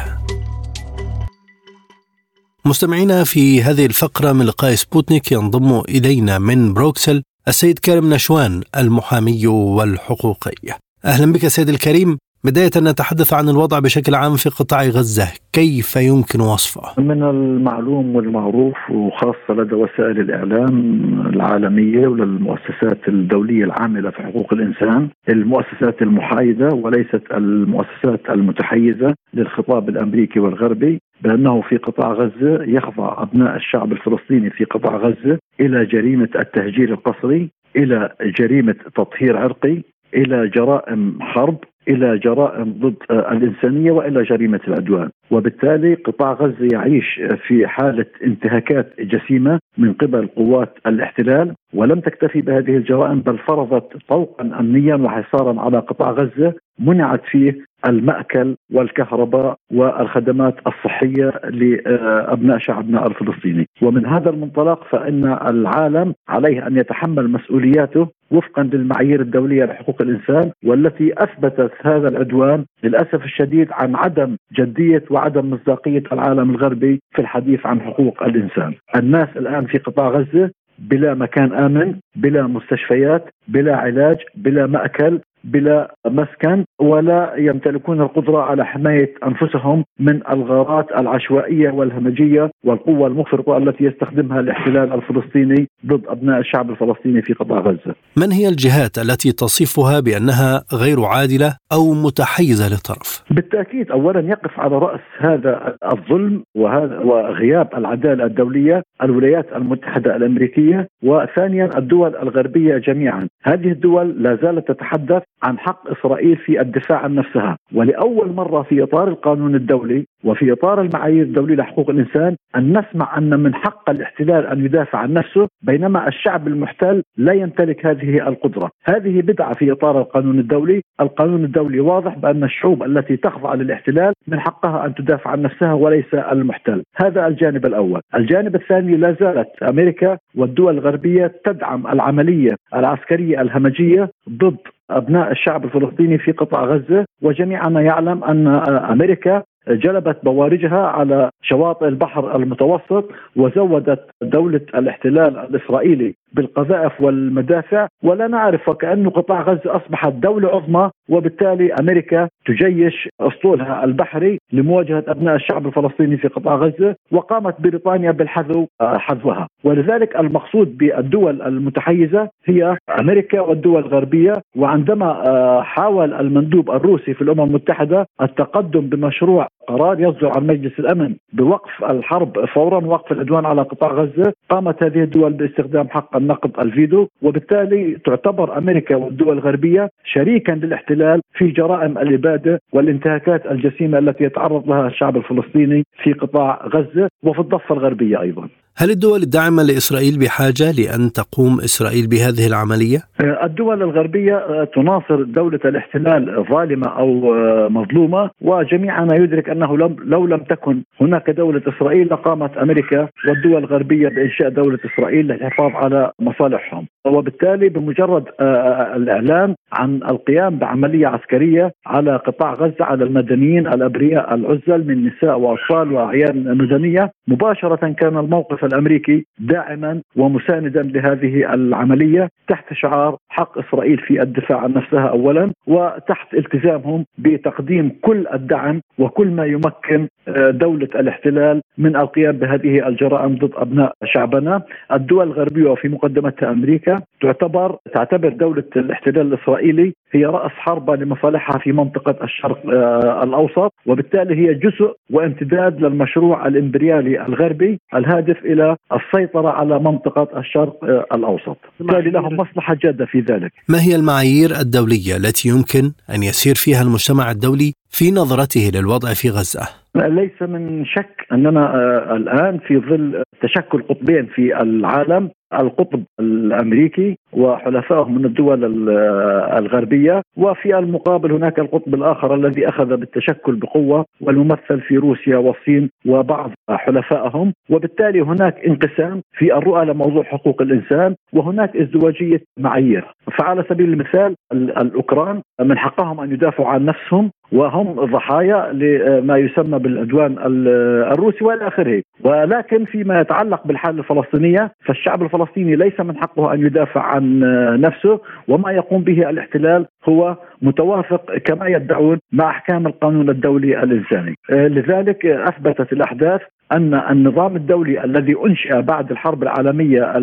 مستمعينا في هذه الفقرة من لقاء سبوتنيك ينضم إلينا من بروكسل السيد كريم نشوان المحامي والحقوقي أهلا بك سيد الكريم بداية نتحدث عن الوضع بشكل عام في قطاع غزة كيف يمكن وصفه؟ من المعلوم والمعروف وخاصة لدى وسائل الإعلام العالمية وللمؤسسات الدولية العاملة في حقوق الإنسان المؤسسات المحايدة وليست المؤسسات المتحيزة للخطاب الأمريكي والغربي بأنه في قطاع غزة يخضع أبناء الشعب الفلسطيني في قطاع غزة إلى جريمة التهجير القسري إلى جريمة تطهير عرقي إلى جرائم حرب إلى جرائم ضد الإنسانية وإلى جريمة العدوان، وبالتالي قطاع غزة يعيش في حالة انتهاكات جسيمة من قبل قوات الاحتلال ولم تكتفي بهذه الجرائم بل فرضت طوقا امنيا وحصارا على قطاع غزة منعت فيه المأكل والكهرباء والخدمات الصحية لأبناء شعبنا الفلسطيني. ومن هذا المنطلق فإن العالم عليه أن يتحمل مسؤولياته وفقا للمعايير الدولية لحقوق الإنسان والتي أثبتت هذا العدوان للأسف الشديد عن عدم جدية وعدم مصداقية العالم الغربي في الحديث عن حقوق الإنسان. الناس الآن في قطاع غزة بلا مكان آمن بلا مستشفيات بلا علاج بلا مأكل بلا مسكن ولا يمتلكون القدرة على حماية أنفسهم من الغارات العشوائية والهمجية والقوة المفرطه التي يستخدمها الاحتلال الفلسطيني ضد أبناء الشعب الفلسطيني في قطاع غزة. من هي الجهات التي تصفها بأنها غير عادلة أو متحيزة لطرف؟ بالتأكيد اولا يقف على رأس هذا الظلم وهذا وغياب العدالة الدولية الولايات المتحدة الأمريكية وثانيا الدول الغربية جميعا، هذه الدول لا زالت تتحدث عن حق إسرائيل في الدفاع عن نفسها. ولأول مرة في إطار القانون الدولي وفي إطار المعايير الدولية لحقوق الإنسان أن نسمع أن من حق الاحتلال أن يدافع عن نفسه بينما الشعب المحتل لا يمتلك هذه القدرة، هذه بدعة في إطار القانون الدولي، القانون الدولي واضح بأن الشعوب التي تخضع للاحتلال من حقها أن تدافع عن نفسها وليس المحتل، هذا الجانب الأول، الجانب الثاني لا زالت أمريكا والدول الغربية تدعم العملية العسكرية الهمجية ضد أبناء الشعب الفلسطيني في قطاع غزة وجميعنا يعلم أن أمريكا جلبت بوارجها على شواطئ البحر المتوسط وزودت دولة الاحتلال الإسرائيلي. بالقذائف والمدافع ولا نعرف وكأن قطاع غزة أصبحت دولة عظمى وبالتالي أمريكا تجيش أسطولها البحري لمواجهة أبناء الشعب الفلسطيني في قطاع غزة وقامت بريطانيا بالحذو آه، حذوها. ولذلك المقصود بالدول المتحيزة هي أمريكا والدول الغربية وعندما آه، حاول المندوب الروسي في الأمم المتحدة التقدم بمشروع قرار يصدر عن مجلس الأمن بوقف الحرب فورا وقف العدوان على قطاع غزة قامت هذه الدول باستخدام حق النقد الفيدو وبالتالي تعتبر أمريكا والدول الغربية شريكا للاحتلال في جرائم الإبادة والانتهاكات الجسيمة التي يتعرض لها الشعب الفلسطيني في قطاع غزة وفي الضفة الغربية أيضا. هل الدول الداعمة لإسرائيل بحاجة لأن تقوم إسرائيل بهذه العملية؟ آه، الدول الغربية آه، تناصر دولة الاحتلال ظالمة أو آه، مظلومة وجميعنا يدرك أنه لو لم تكن هناك دولة إسرائيل لقامت أمريكا والدول الغربية بإنشاء دولة إسرائيل للحفاظ على مصالحهم وبالتالي بمجرد الإعلان عن القيام بعملية عسكرية على قطاع غزة على المدنيين الأبرياء العزل من نساء وأطفال وأعيان مدنية مباشرة كان الموقف الأمريكي داعما ومساندا لهذه العملية تحت شعار حق إسرائيل في الدفاع عن نفسها اولا وتحت التزامهم بتقديم كل الدعم وكل ما يمكن آه، دولة الاحتلال من القيام بهذه الجرائم ضد أبناء شعبنا، الدول الغربية وفي مقدمتها أمريكا تعتبر تعتبر دولة الاحتلال الإسرائيلي هي رأس حربة لمصالحها في منطقة الشرق آه، الأوسط، وبالتالي هي جزء وامتداد للمشروع الإمبريالي الغربي. الهادف إلى السيطرة على منطقة الشرق الأوسط، بالتالي لهم مصلحة جادة في ذلك. ما هي المعايير الدولية التي يمكن أن يسير فيها المجتمع الدولي في نظرته للوضع في غزة؟ ليس من شك أننا آه، الآن في ظل تشكل قطبين في العالم القطب الأمريكي وحلفائه من الدول الغربية. وفي المقابل هناك القطب الآخر الذي أخذ بالتشكل بقوة والممثل في روسيا والصين وبعض حلفائهم. وبالتالي هناك انقسام في الرؤى لموضوع حقوق الإنسان وهناك ازدواجية معايير. فعلى سبيل المثال الأوكران من حقهم أن يدافعوا عن نفسهم وهم ضحايا لما يسمى بالعدوان الروسي وإلى آخره، ولكن فيما يتعلق بالحاله الفلسطينية فالشعب الفلسطيني ليس من حقه أن يدافع عن نفسه وما يقوم به الاحتلال هو متوافق كما يدعون مع أحكام القانون الدولي الانساني، لذلك أثبتت الأحداث أن النظام الدولي الذي أنشئ بعد الحرب العالمية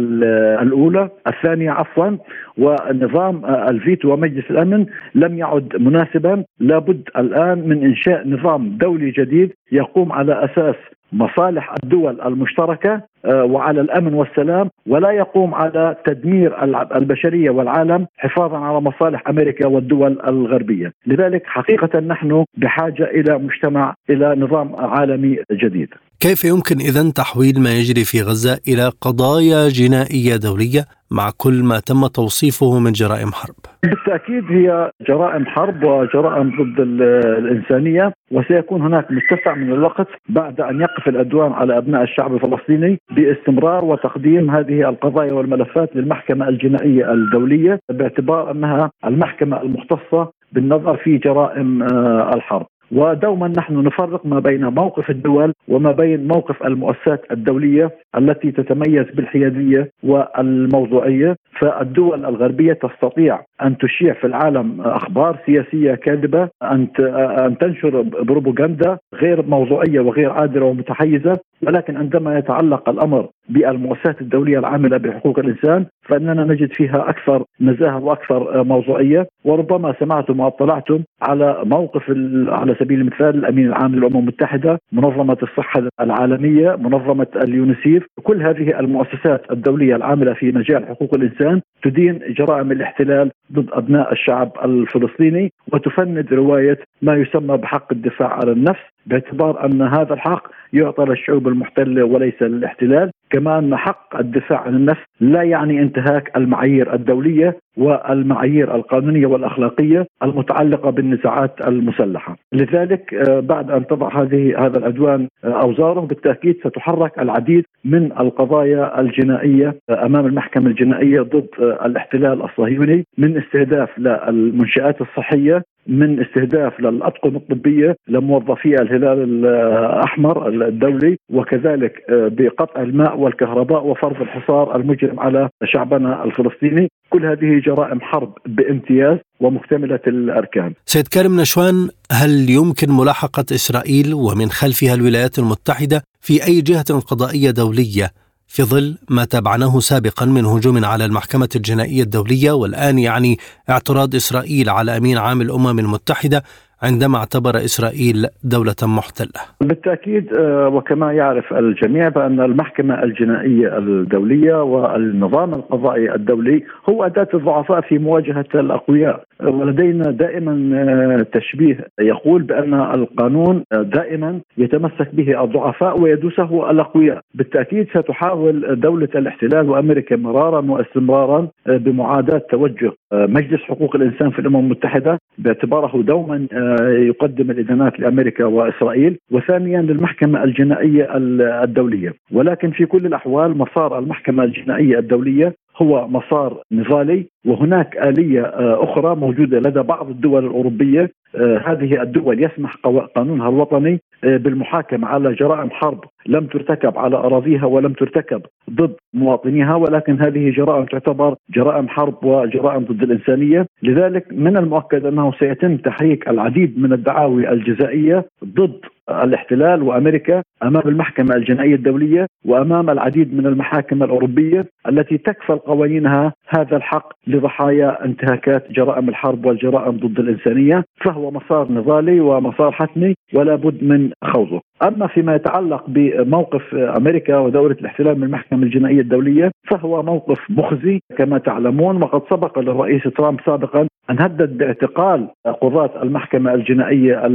الأولى الثانية عفوا ونظام الفيتو ومجلس الأمن لم يعد مناسبا. لابد الآن من إنشاء نظام دولي جديد يقوم على أساس مصالح الدول المشتركة آه، وعلى الأمن والسلام ولا يقوم على تدمير البشرية والعالم حفاظا على مصالح أمريكا والدول الغربية، لذلك حقيقة نحن بحاجة إلى مجتمع إلى نظام عالمي جديد. كيف يمكن اذا تحويل ما يجري في غزة إلى قضايا جنائية دولية مع كل ما تم توصيفه من جرائم حرب؟ بالتأكيد هي جرائم حرب وجرائم ضد الإنسانية وسيكون هناك متسع من الوقت بعد أن يقف العدوان على أبناء الشعب الفلسطيني باستمرار وتقديم هذه القضايا والملفات للمحكمة الجنائية الدولية باعتبار أنها المحكمة المختصة بالنظر في جرائم آه، الحرب ودوما نحن نفرق ما بين موقف الدول وما بين موقف المؤسسات الدولية التي تتميز بالحيادية والموضوعية. فالدول الغربية تستطيع أن تشيع في العالم أخبار سياسية كاذبة أن أن تنشر بروباغندا غير موضوعية وغير عادلة ومتحيزة. ولكن عندما يتعلق الأمر بالمؤسسات الدولية العاملة بحقوق الإنسان فإننا نجد فيها أكثر نزاهة وأكثر موضوعية. وربما سمعتم واطلعتم على موقف على سبيل المثال الأمين العام للأمم المتحدة، منظمة الصحة العالمية، منظمة اليونيسيف، كل هذه المؤسسات الدولية العاملة في مجال حقوق الإنسان تدين جرائم الاحتلال ضد أبناء الشعب الفلسطيني وتفند رواية ما يسمى بحق الدفاع عن النفس باعتبار أن هذا الحق يعطى للشعوب المحتلة وليس للاحتلال، كما ان حق الدفاع عن النفس لا يعني انتهاك المعايير الدولية والمعايير القانونية والأخلاقية المتعلقة بالنزاعات المسلحة، لذلك آه، بعد أن تضع هذه هذا العدوان آه، أوزاره بالتأكيد ستحرك العديد من القضايا الجنائية آه، أمام المحكمة الجنائية ضد الاحتلال الصهيوني من استهداف للمنشآت الصحية من استهداف للأطقم الطبية لموظفي الهلال الأحمر الدولي وكذلك بقطع الماء والكهرباء وفرض الحصار المجرم على شعبنا الفلسطيني كل هذه جرائم حرب بامتياز ومكتمله الأركان. سيد كارم نشوان هل يمكن ملاحقة إسرائيل ومن خلفها الولايات المتحدة في أي جهة قضائية دولية في ظل ما تابعناه سابقا من هجوم على المحكمة الجنائية الدولية والآن يعني اعتراض إسرائيل على أمين عام الأمم المتحدة عندما اعتبر إسرائيل دولة محتلة. بالتأكيد آه، وكما يعرف الجميع بأن المحكمة الجنائية الدولية والنظام القضائي الدولي هو أداة الضعفاء في مواجهة الأقوياء ولدينا دائما آه، تشبيه يقول بأن القانون دائما يتمسك به الضعفاء ويدوسه الأقوياء، بالتأكيد ستحاول دولة الاحتلال وأمريكا مرارا واستمرارا آه، بمعاداة توجه مجلس حقوق الإنسان في الأمم المتحدة باعتباره دوما يقدم الادانات لأمريكا وإسرائيل. وثانيا للمحكمة الجنائية الدولية. ولكن في كل الأحوال مسار المحكمة الجنائية الدولية هو مسار نضالي وهناك آلية آه، أخرى موجودة لدى بعض الدول الأوروبية. آه، هذه الدول يسمح قانونها الوطني آه، بالمحاكمة على جرائم حرب لم ترتكب على أراضيها ولم ترتكب ضد مواطنيها ولكن هذه جرائم تعتبر جرائم حرب وجرائم ضد الإنسانية. لذلك من المؤكد أنه سيتم تحريك العديد من الدعاوي الجزائية ضد الاحتلال وأمريكا أمام المحكمة الجنائية الدولية وأمام العديد من المحاكم الأوروبية التي تكفل قوانينها هذا الحق لضحايا انتهاكات جرائم الحرب والجرائم ضد الإنسانية فهو مسار نضالي ومسار حتمي ولا بد من خوضه. أما فيما يتعلق بموقف أمريكا ودولة الاحتلال من المحكمة الجنائية الدولية فهو موقف مخزي كما تعلمون وقد سبق للرئيس ترامب سابقا أن هدد باعتقال قضاة المحكمة الجنائية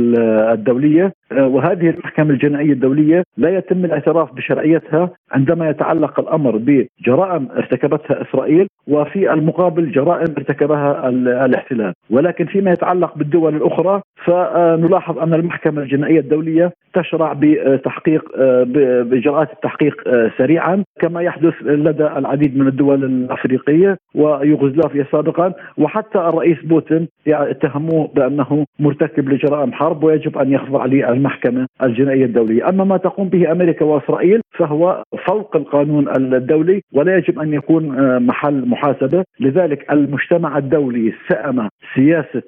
الدولية وهذه المحكمة الجنائية الدولية لا يتم الاعتراف بشرعيتها عندما يتعلق الأمر بجرائم ارتكبتها إسرائيل وفي المقابل جرائم ارتكبها الاحتلال، ولكن فيما يتعلق بالدول الأخرى فنلاحظ أن المحكمة الجنائية الدولية تشرع بتحقيق بإجراءات التحقيق سريعا كما يحدث لدى العديد من الدول الأفريقية ويوغوسلافيا سابقا. وحتى الرئيس بوتين اتهموه بأنه مرتكب لجرائم حرب ويجب أن يخضع للمحكمه الجنائية الدولية، أما ما تقوم به أمريكا وإسرائيل فهو فوق القانون الدولي ولا يجب أن يكون محل محاسبة، لذلك المجتمع الدولي سأم سياسة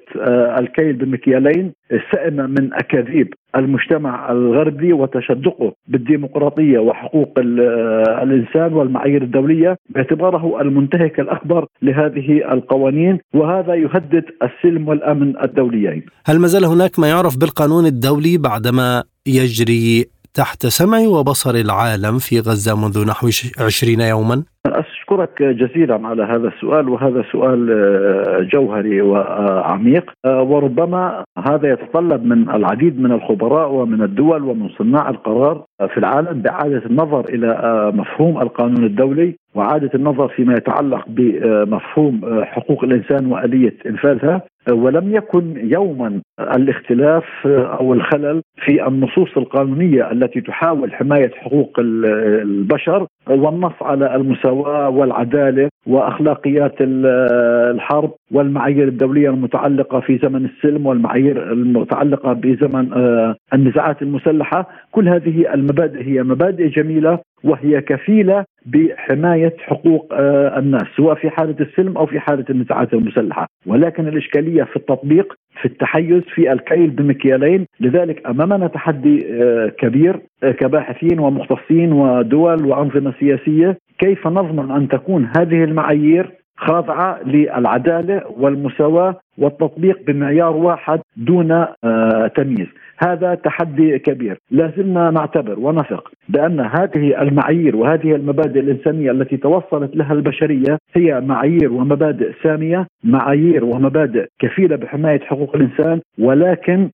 الكيل بمكيالين سئم من أكاذيب المجتمع الغربي وتشدقه بالديمقراطية وحقوق الإنسان والمعايير الدولية باعتباره المنتهك الأكبر لهذه القوانين. وهذا يهدد السلم والأمن الدوليين. هل ما زال هناك ما يعرف بالقانون الدولي بعدما يجري تحت سمع وبصر العالم في غزة منذ نحو 20 يوما؟ أشكرك جزيلا على هذا السؤال وهذا سؤال آه، جوهري وعميق آه، وربما هذا يتطلب من العديد من الخبراء ومن الدول ومن صناع القرار في العالم بإعادة النظر إلى آه، مفهوم القانون الدولي وإعادة النظر فيما يتعلق بمفهوم حقوق الإنسان وآلية إنفاذها ولم يكن يوما الاختلاف أو الخلل في النصوص القانونية التي تحاول حماية حقوق البشر والنص على المساواة والعدالة وأخلاقيات الحرب والمعايير الدولية المتعلقة في زمن السلم والمعايير المتعلقة بزمن آه، النزاعات المسلحة، كل هذه المبادئ هي مبادئ جميلة وهي كفيلة بحماية حقوق آه، الناس سواء في حالة السلم أو في حالة النزاعات المسلحة، ولكن الإشكالية في التطبيق في التحيز في الكيل بمكيالين، لذلك أمامنا تحدي آه، كبير آه، كباحثين ومختصين ودول وأنظمة سياسية، كيف نضمن أن تكون هذه المعايير خاضعة للعدالة والمساواة والتطبيق بمعيار واحد دون آه، تمييز. هذا تحدي كبير. لازلنا نعتبر ونثق بأن هذه المعايير وهذه المبادئ الإنسانية التي توصلت لها البشرية هي معايير ومبادئ سامية معايير ومبادئ كفيلة بحماية حقوق الإنسان ولكن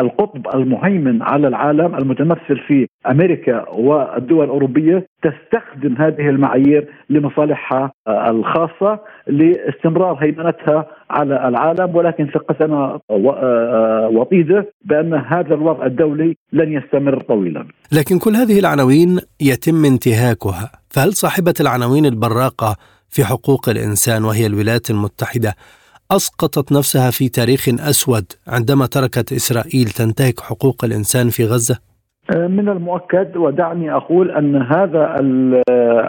القطب المهيمن على العالم المتمثل في أمريكا والدول الأوروبية تستخدم هذه المعايير لمصالحها الخاصة لاستمرار هيمنتها على العالم ولكن ثقتنا وطيدة بأن هذا الوضع الدولي لن يستمر طويلا. لكن كل هذه العناوين يتم انتهاكها، فهل صاحبة العناوين البراقة في حقوق الإنسان وهي الولايات المتحدة أسقطت نفسها في تاريخ أسود عندما تركت إسرائيل تنتهك حقوق الإنسان في غزة؟ أه، من المؤكد ودعني أقول أن هذا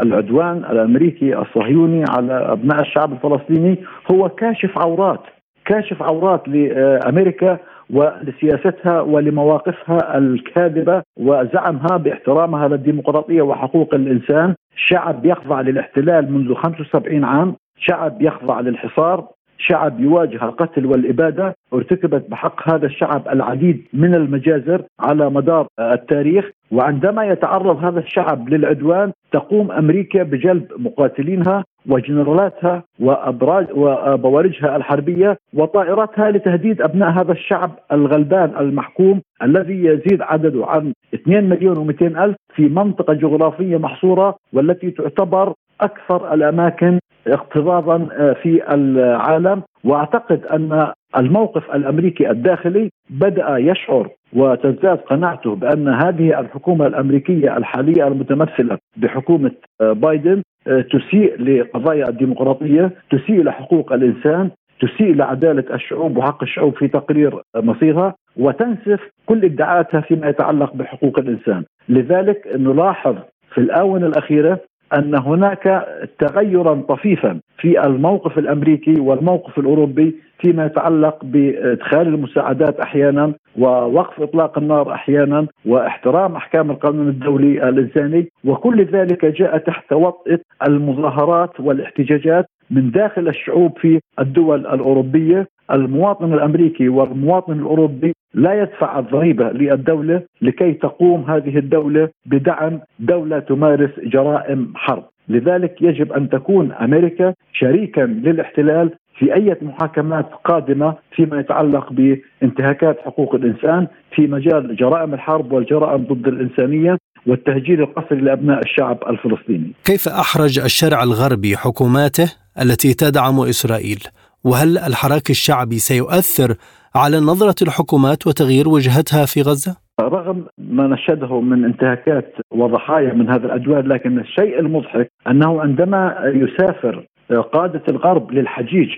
العدوان الأمريكي الصهيوني على أبناء الشعب الفلسطيني هو كاشف عورات كاشف عورات لأمريكا ولسياستها ولمواقفها الكاذبة وزعمها باحترامها للديمقراطية وحقوق الإنسان، شعب يخضع للاحتلال منذ 75 عام، شعب يخضع للحصار، شعب يواجه القتل والإبادة ارتكبت بحق هذا الشعب العديد من المجازر على مدار التاريخ. وعندما يتعرض هذا الشعب للعدوان تقوم أمريكا بجلب مقاتلينها وجنرالاتها وابراج وبوارجها الحربية وطائراتها لتهديد أبناء هذا الشعب الغلبان المحكوم الذي يزيد عدده عن 2 مليون و200 ألف في منطقة جغرافية محصورة والتي تعتبر أكثر الأماكن اقتضاضا آه، في العالم. وأعتقد أن الموقف الأمريكي الداخلي بدأ يشعر وتزداد قناعته بأن هذه الحكومة الأمريكية الحالية المتمثلة بحكومة آه، بايدن آه، تسيء لقضايا الديمقراطية، تسيء لحقوق الإنسان، تسيء لعدالة الشعوب وحق الشعوب في تقرير مصيرها وتنسف كل ادعاءاتها فيما يتعلق بحقوق الإنسان، لذلك نلاحظ في الآونة الأخيرة أن هناك تغيرا طفيفا في الموقف الأمريكي والموقف الأوروبي فيما يتعلق بإدخال المساعدات أحيانا ووقف إطلاق النار أحيانا واحترام أحكام القانون الدولي الانساني وكل ذلك جاء تحت وطئة المظاهرات والاحتجاجات من داخل الشعوب في الدول الأوروبية. المواطن الأمريكي والمواطن الأوروبي لا يدفع الضريبة للدولة لكي تقوم هذه الدولة بدعم دولة تمارس جرائم حرب، لذلك يجب أن تكون أمريكا شريكا للاحتلال في أي محاكمات قادمة فيما يتعلق بانتهاكات حقوق الإنسان في مجال جرائم الحرب والجرائم ضد الإنسانية. والتهجير القسري لأبناء الشعب الفلسطيني. كيف أحرج الشارع الغربي حكوماته التي تدعم إسرائيل؟ وهل الحراك الشعبي سيؤثر على نظرة الحكومات وتغيير وجهتها في غزة؟ رغم ما نشهده من انتهاكات وضحايا من هذا العدوان لكن الشيء المضحك أنه عندما يسافر قادة الغرب للحجيج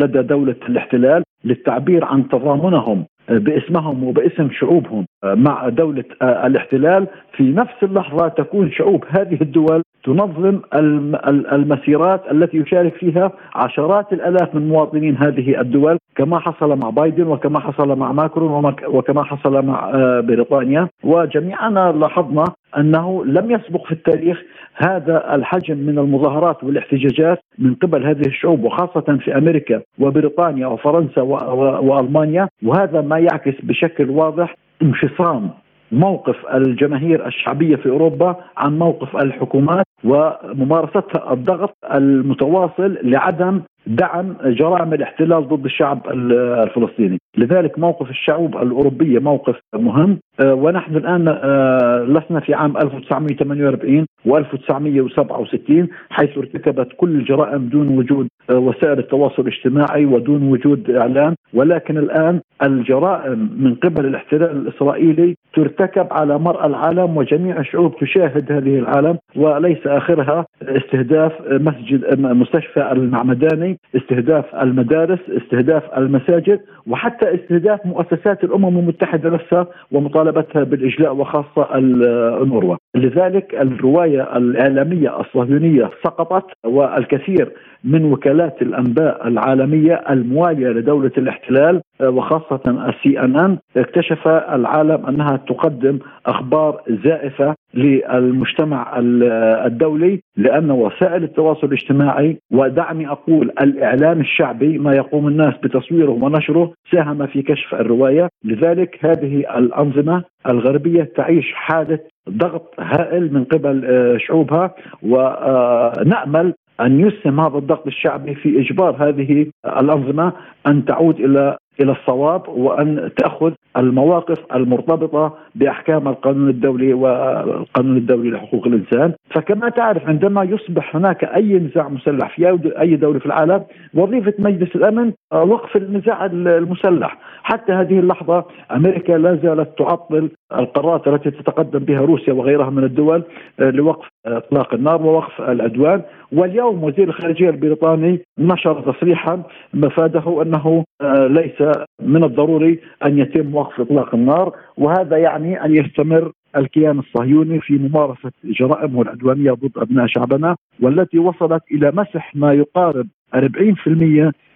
لدى دولة الاحتلال للتعبير عن تضامنهم باسمهم وباسم شعوبهم مع دولة الاحتلال في نفس اللحظة تكون شعوب هذه الدول تنظم المسيرات التي يشارك فيها عشرات الآلاف من مواطنين هذه الدول كما حصل مع بايدن وكما حصل مع ماكرون وكما حصل مع آه، بريطانيا. وجميعنا لاحظنا أنه لم يسبق في التاريخ هذا الحجم من المظاهرات والاحتجاجات من قبل هذه الشعوب وخاصة في أمريكا وبريطانيا وفرنسا وألمانيا. وهذا ما يعكس بشكل واضح انفصام موقف الجماهير الشعبية في أوروبا عن موقف الحكومات وممارستها الضغط المتواصل لعدم دعم جرائم الاحتلال ضد الشعب الفلسطيني. لذلك موقف الشعوب الأوروبية موقف مهم. آه، ونحن الآن آه، لسنا في عام 1948 و1967 حيث ارتكبت كل الجرائم دون وجود آه، وسائل التواصل الاجتماعي ودون وجود إعلام ولكن الآن الجرائم من قبل الاحتلال الإسرائيلي ترتكب على مرأى العالم وجميع الشعوب تشاهد هذه العالم وليس آخرها استهداف مسجد مستشفى المعمداني، استهداف المدارس، استهداف المساجد وحتى استهداف مؤسسات الأمم المتحدة نفسها ومطالبتها بالإجلاء وخاصة الأنوروا لذلك الرواية الإعلامية الصهيونية سقطت والكثير من وكالات الأنباء العالمية الموالية لدولة الاحتلال وخاصة السي إن إن اكتشف العالم أنها تقدم أخبار زائفة للمجتمع الدولي لأن وسائل التواصل الاجتماعي ودعني أقول الإعلام الشعبي ما يقوم الناس بتصويره ونشره ساهم في كشف الرواية، لذلك هذه الأنظمة الغربية تعيش حاله ضغط هائل من قبل آه، شعوبها ونأمل أن يسهم هذا الضغط الشعبي في إجبار هذه الأنظمة أن تعود إلى إلى الصواب وأن تأخذ المواقف المرتبطة بأحكام القانون الدولي والقانون الدولي لحقوق الإنسان، فكما تعرف عندما يصبح هناك أي نزاع مسلح في أي دولة في العالم وظيفة مجلس الأمن وقف النزاع المسلح، حتى هذه اللحظة أمريكا لا زالت تعطل القرارات التي تتقدم بها روسيا وغيرها من الدول لوقف إطلاق النار ووقف العدوان، واليوم وزير الخارجية البريطاني نشر تصريحا مفاده أنه ليس من الضروري أن يتم وقف إطلاق النار وهذا يعني أن يستمر الكيان الصهيوني في ممارسة جرائمه العدوانية ضد أبناء شعبنا والتي وصلت إلى مسح ما يقارب 40%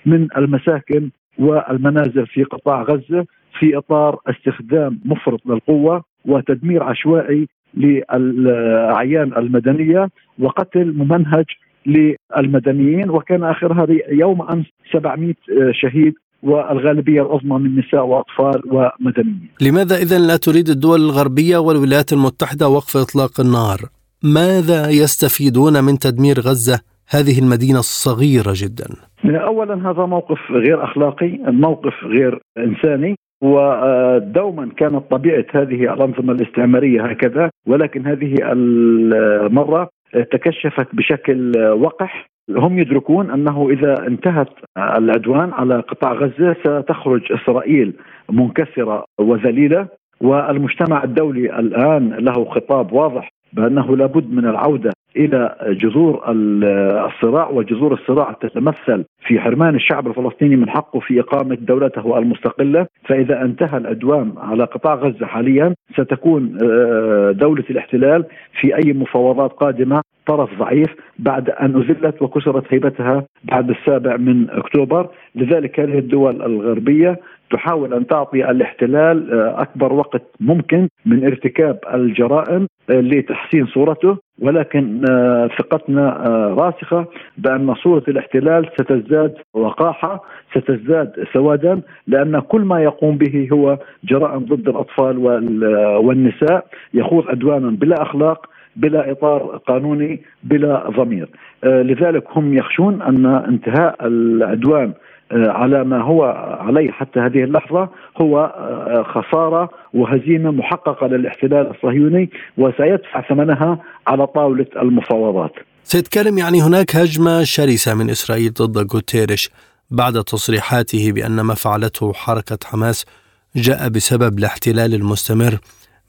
من المساكن والمنازل في قطاع غزة. في إطار استخدام مفرط للقوة وتدمير عشوائي للأعيان المدنية وقتل ممنهج للمدنيين وكان اخرها يوم أمس 700 شهيد والغالبية العظمى من نساء وأطفال ومدنيين. لماذا إذا لا تريد الدول الغربية والولايات المتحدة وقف إطلاق النار؟ ماذا يستفيدون من تدمير غزة هذه المدينة الصغيره جدا؟ اولا هذا موقف غير أخلاقي، موقف غير إنساني، ودوما كانت طبيعة هذه الأنظمة الاستعمارية هكذا ولكن هذه المرة تكشفت بشكل وقح. هم يدركون أنه إذا انتهت العدوان على قطاع غزة ستخرج إسرائيل منكسرة وذليلة والمجتمع الدولي الآن له خطاب واضح بأنه لابد من العودة إلى جذور الصراع وجذور الصراع تتمثل في حرمان الشعب الفلسطيني من حقه في إقامة دولته المستقلة، فإذا انتهى العدوان على قطاع غزة حاليا ستكون آه، دولة الاحتلال في أي مفاوضات قادمة طرف ضعيف بعد أن أذلت وكسرت هيبتها بعد السابع من أكتوبر، لذلك هذه الدول الغربية تحاول أن تعطي الاحتلال آه، أكبر وقت ممكن من ارتكاب الجرائم آه، لتحسين صورته. ولكن آه، ثقتنا راسخة بأن صورة الاحتلال ستزداد وقاحة ستزداد سوادا لأن كل ما يقوم به هو جرائم ضد الأطفال والنساء يخوض عدوانا بلا أخلاق بلا إطار قانوني بلا ضمير. لذلك هم يخشون أن انتهاء العدوان على ما هو عليه حتى هذه اللحظة هو آه، خسارة وهزيمة محققة للاحتلال الصهيوني وسيدفع ثمنها على طاولة المفاوضات. سيد كريم يعني هناك هجمة شرسة من إسرائيل ضد غوتيريش بعد تصريحاته بأن ما فعلته حركة حماس جاء بسبب الاحتلال المستمر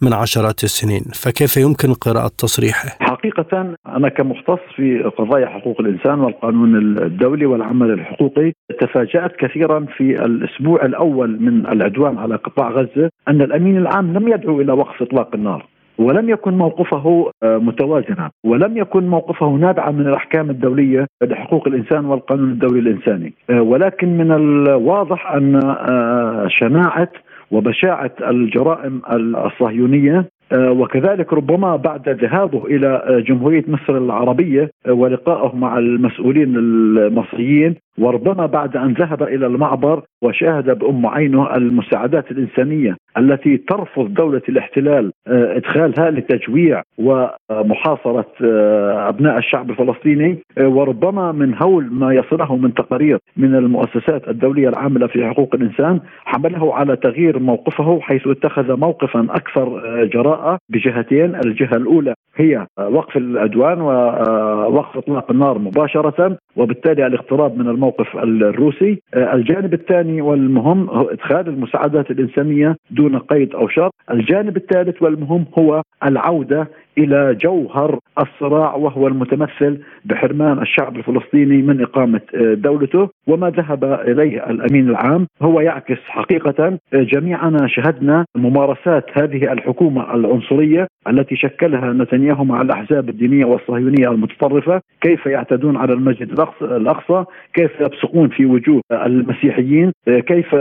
من عشرات السنين فكيف يمكن قراءة تصريحه؟ حقيقة أنا كمختص في قضايا حقوق الإنسان والقانون الدولي والعمل الحقوقي تفاجأت كثيرا في الأسبوع الأول من العدوان على قطاع غزة أن الأمين العام لم يدعو إلى وقف إطلاق النار ولم يكن موقفه آه، متوازنا ولم يكن موقفه نابعا من الأحكام الدولية لحقوق الإنسان والقانون الدولي الإنساني آه، ولكن من الواضح أن آه، شناعة وبشاعة الجرائم الصهيونية وكذلك ربما بعد ذهابه إلى آه، جمهورية مصر العربية آه، ولقائه مع المسؤولين المصريين وربما بعد أن ذهب إلى المعبر وشاهد بأم عينه المساعدات الإنسانية التي ترفض دولة الاحتلال آه، إدخالها لتجويع ومحاصرة آه، أبناء الشعب الفلسطيني آه، وربما من هول ما يصله من تقارير من المؤسسات الدولية العاملة في حقوق الإنسان حمله على تغيير موقفه حيث اتخذ موقفا أكثر جراءة بجهتين، الجهة الأولى هي وقف العدوان ووقف إطلاق النار مباشرة وبالتالي الاقتراب من الموقف الروسي. آه، الجانب الثاني والمهم هو إدخال المساعدات الإنسانية دون قيد أو شرط. الجانب الثالث والمهم هو العودة إلى جوهر الصراع وهو المتمثل بحرمان الشعب الفلسطيني من إقامة دولته وما ذهب إليه الأمين العام. هو يعكس حقيقة جميعنا شهدنا ممارسات هذه الحكومة العنصرية التي شكلها نتنياهو مع الأحزاب الدينية والصهيونية المتطرفة. كيف يعتدون على المسجد الاقصى كيف يبصقون في وجوه المسيحيين؟ كيف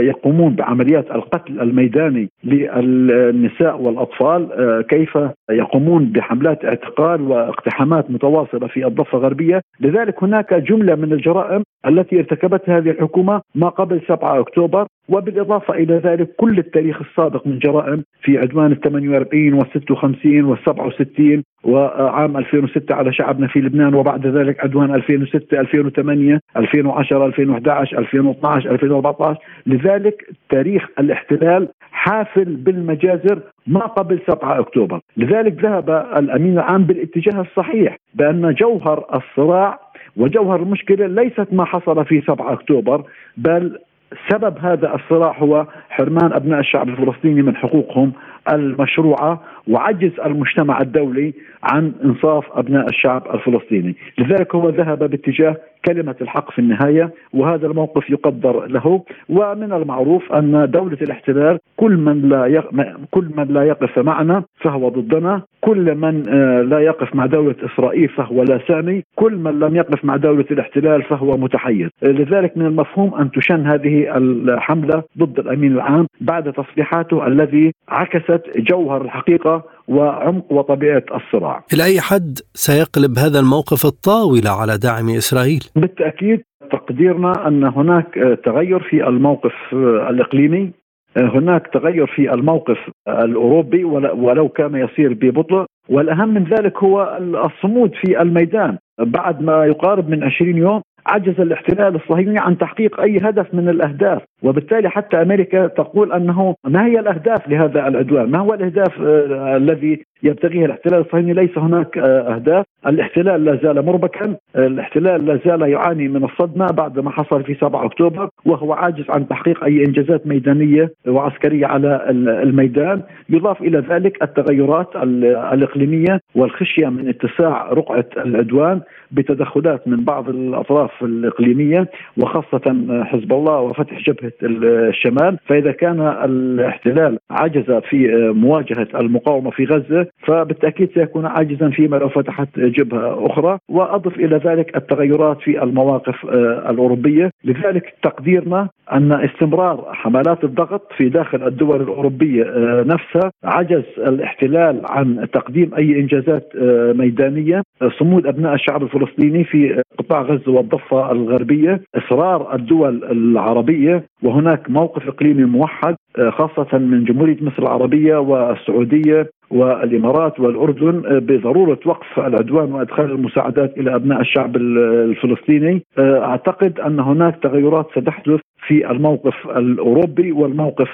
يقومون بعمليات القتل الميداني للنساء والأطفال؟ كيف يقومون بحملات اعتقال واقتحامات متواصلة في الضفة الغربية. لذلك هناك جملة من الجرائم التي ارتكبتها هذه الحكومة ما قبل 7 أكتوبر وبالإضافة إلى ذلك كل التاريخ السابق من جرائم في عدوان ال 48 وال 56 وال 67 وعام 2006 على شعبنا في لبنان وبعد ذلك عدوان 2006 2008 2010 2011 2012 2014 لذلك تاريخ الاحتلال حافل بالمجازر ما قبل 7 أكتوبر. لذلك ذهب الأمين العام بالاتجاه الصحيح بأن جوهر الصراع وجوهر المشكلة ليست ما حصل في 7 أكتوبر بل سبب هذا الصراع هو حرمان أبناء الشعب الفلسطيني من حقوقهم المشروعه وعجز المجتمع الدولي عن إنصاف أبناء الشعب الفلسطيني، لذلك هو ذهب باتجاه كلمة الحق في النهاية وهذا الموقف يقدر له. ومن المعروف أن دولة الاحتلال كل من لا يق... كل من لا يقف معنا فهو ضدنا، كل من لا يقف مع دولة إسرائيل فهو لا سامي، كل من لم يقف مع دولة الاحتلال فهو متحيز، لذلك من المفهوم أن تشن هذه الحملة ضد الأمين العام بعد تصريحاته الذي عكست جوهر الحقيقة وعمق وطبيعة الصراع. إلى أي حد سيقلب هذا الموقف الطاولة على دعم إسرائيل؟ بالتأكيد تقديرنا أن هناك تغير في الموقف الإقليمي هناك تغير في الموقف الأوروبي ولو كان يصير ببطء والأهم من ذلك هو الصمود في الميدان بعد ما يقارب من 20 يوم عجز الاحتلال الصهيوني عن تحقيق أي هدف من الأهداف وبالتالي حتى أمريكا تقول أنه ما هي الأهداف لهذا العدوان؟ ما هو الأهداف آه الذي يبتغيه الاحتلال الصهيوني؟ ليس هناك آه أهداف، الاحتلال لا زال مربكا، الاحتلال لا زال يعاني من الصدمة بعد ما حصل في 7 أكتوبر وهو عاجز عن تحقيق أي إنجازات ميدانية وعسكرية على الميدان، يضاف إلى ذلك التغيرات الإقليمية والخشية من اتساع رقعة العدوان بتدخلات من بعض الأطراف الإقليمية وخاصة حزب الله وفتح جبهة الشمال فإذا كان الاحتلال عجز في مواجهة المقاومة في غزة فبالتأكيد سيكون عاجزا فيما لو فتحت جبهة أخرى وأضف إلى ذلك التغيرات في المواقف الأوروبية. لذلك تقديرنا أن استمرار حملات الضغط في داخل الدول الأوروبية نفسها عجز الاحتلال عن تقديم أي إنجازات ميدانية. صمود أبناء الشعب الفلسطيني في قطاع غزة والضفة الغربية إصرار الدول العربية. وهناك موقف إقليمي موحد خاصة من جمهورية مصر العربية والسعودية والإمارات والأردن بضرورة وقف العدوان وإدخال المساعدات إلى أبناء الشعب الفلسطيني. أعتقد أن هناك تغيرات ستحدث في الموقف الأوروبي والموقف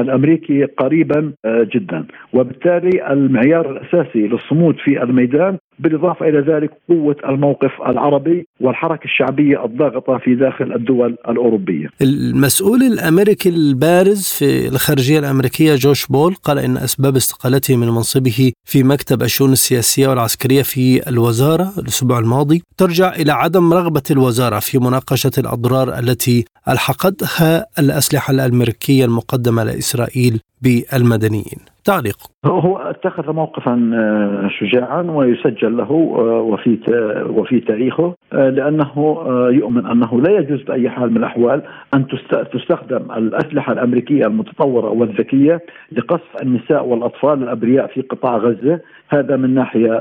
الأمريكي قريبا جدا. وبالتالي المعيار الأساسي للصمود في الميدان بالإضافة إلى ذلك قوة الموقف العربي والحركة الشعبية الضاغطة في داخل الدول الأوروبية. المسؤول الأمريكي البارز في الخارجية الأمريكية جوش بول قال إن أسباب استقالته من منصبه في مكتب الشؤون السياسية والعسكرية في الوزارة الأسبوع الماضي ترجع إلى عدم رغبة الوزارة في مناقشة الأضرار التي ألحقتها الأسلحة الأمريكية المقدمة لإسرائيل بالمدنيين. تعليق. هو اتخذ موقفا شجاعا ويسجل له وفي وفي تاريخه لأنه يؤمن أنه لا يجوز بأي حال من الأحوال أن تستخدم الأسلحة الأمريكية المتطورة والذكية لقصف النساء والأطفال الأبرياء في قطاع غزة. هذا من ناحية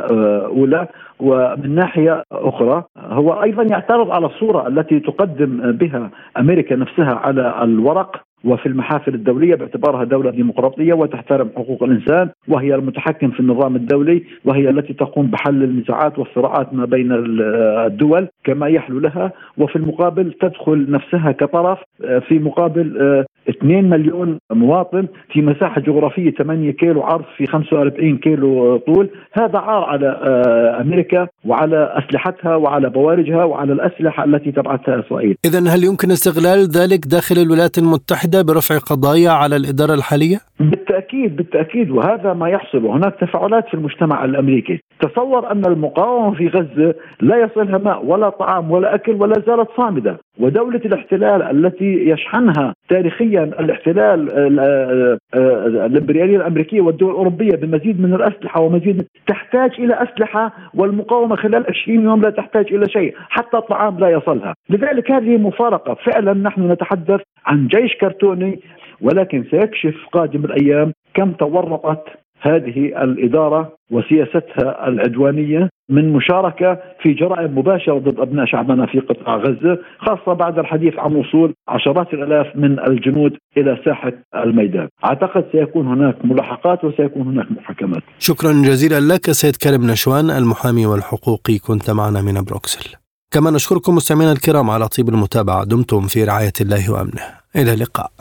أولى. ومن ناحية أخرى هو أيضا يعترض على الصورة التي تقدم بها أمريكا نفسها على الورق وفي المحافل الدولية باعتبارها دولة ديمقراطية وتحترم حقوق الإنسان وهي المتحكم في النظام الدولي وهي التي تقوم بحل النزاعات والصراعات ما بين الدول كما يحلو لها وفي المقابل تدخل نفسها كطرف في مقابل 2 مليون مواطن في مساحة جغرافية 8 كيلو عرض في 45 كيلو طول. هذا عار على آه، أمريكا وعلى أسلحتها وعلى بوارجها وعلى الأسلحة التي تبعثها إسرائيل. إذا هل يمكن استغلال ذلك داخل الولايات المتحدة برفع قضايا على الإدارة الحالية؟ بالتأكيد بالتأكيد. وهذا ما يحصل. وهناك تفاعلات في المجتمع الأمريكي. تصور أن المقاومة في غزة لا يصلها ماء ولا طعام ولا أكل ولا زالت صامدة. ودولة الاحتلال التي يشحنها تاريخيا الاحتلال آه، آه، الإمبريالية الأمريكية والدول الأوروبية بمزيد من الأسلحة ومزيد تحتاج إلى أسلحة والمقاومة خلال 20 يوم لا تحتاج إلى شيء حتى الطعام لا يصلها. لذلك هذه مفارقة. فعلا نحن نتحدث عن جيش كرتوني ولكن سيكشف قادم الأيام كم تورطت هذه الإدارة وسياستها العدوانية من مشاركة في جرائم مباشرة ضد أبناء شعبنا في قطاع غزة خاصة بعد الحديث عن وصول عشرات الألاف من الجنود إلى ساحة الميدان. أعتقد سيكون هناك ملاحقات وسيكون هناك محاكمات. شكرا جزيلا لك سيد كريم نشوان المحامي والحقوقي. كنت معنا من بروكسل. كما نشكركم مستمعينا الكرام على طيب المتابعة دمتم في رعاية الله وأمنه. إلى اللقاء.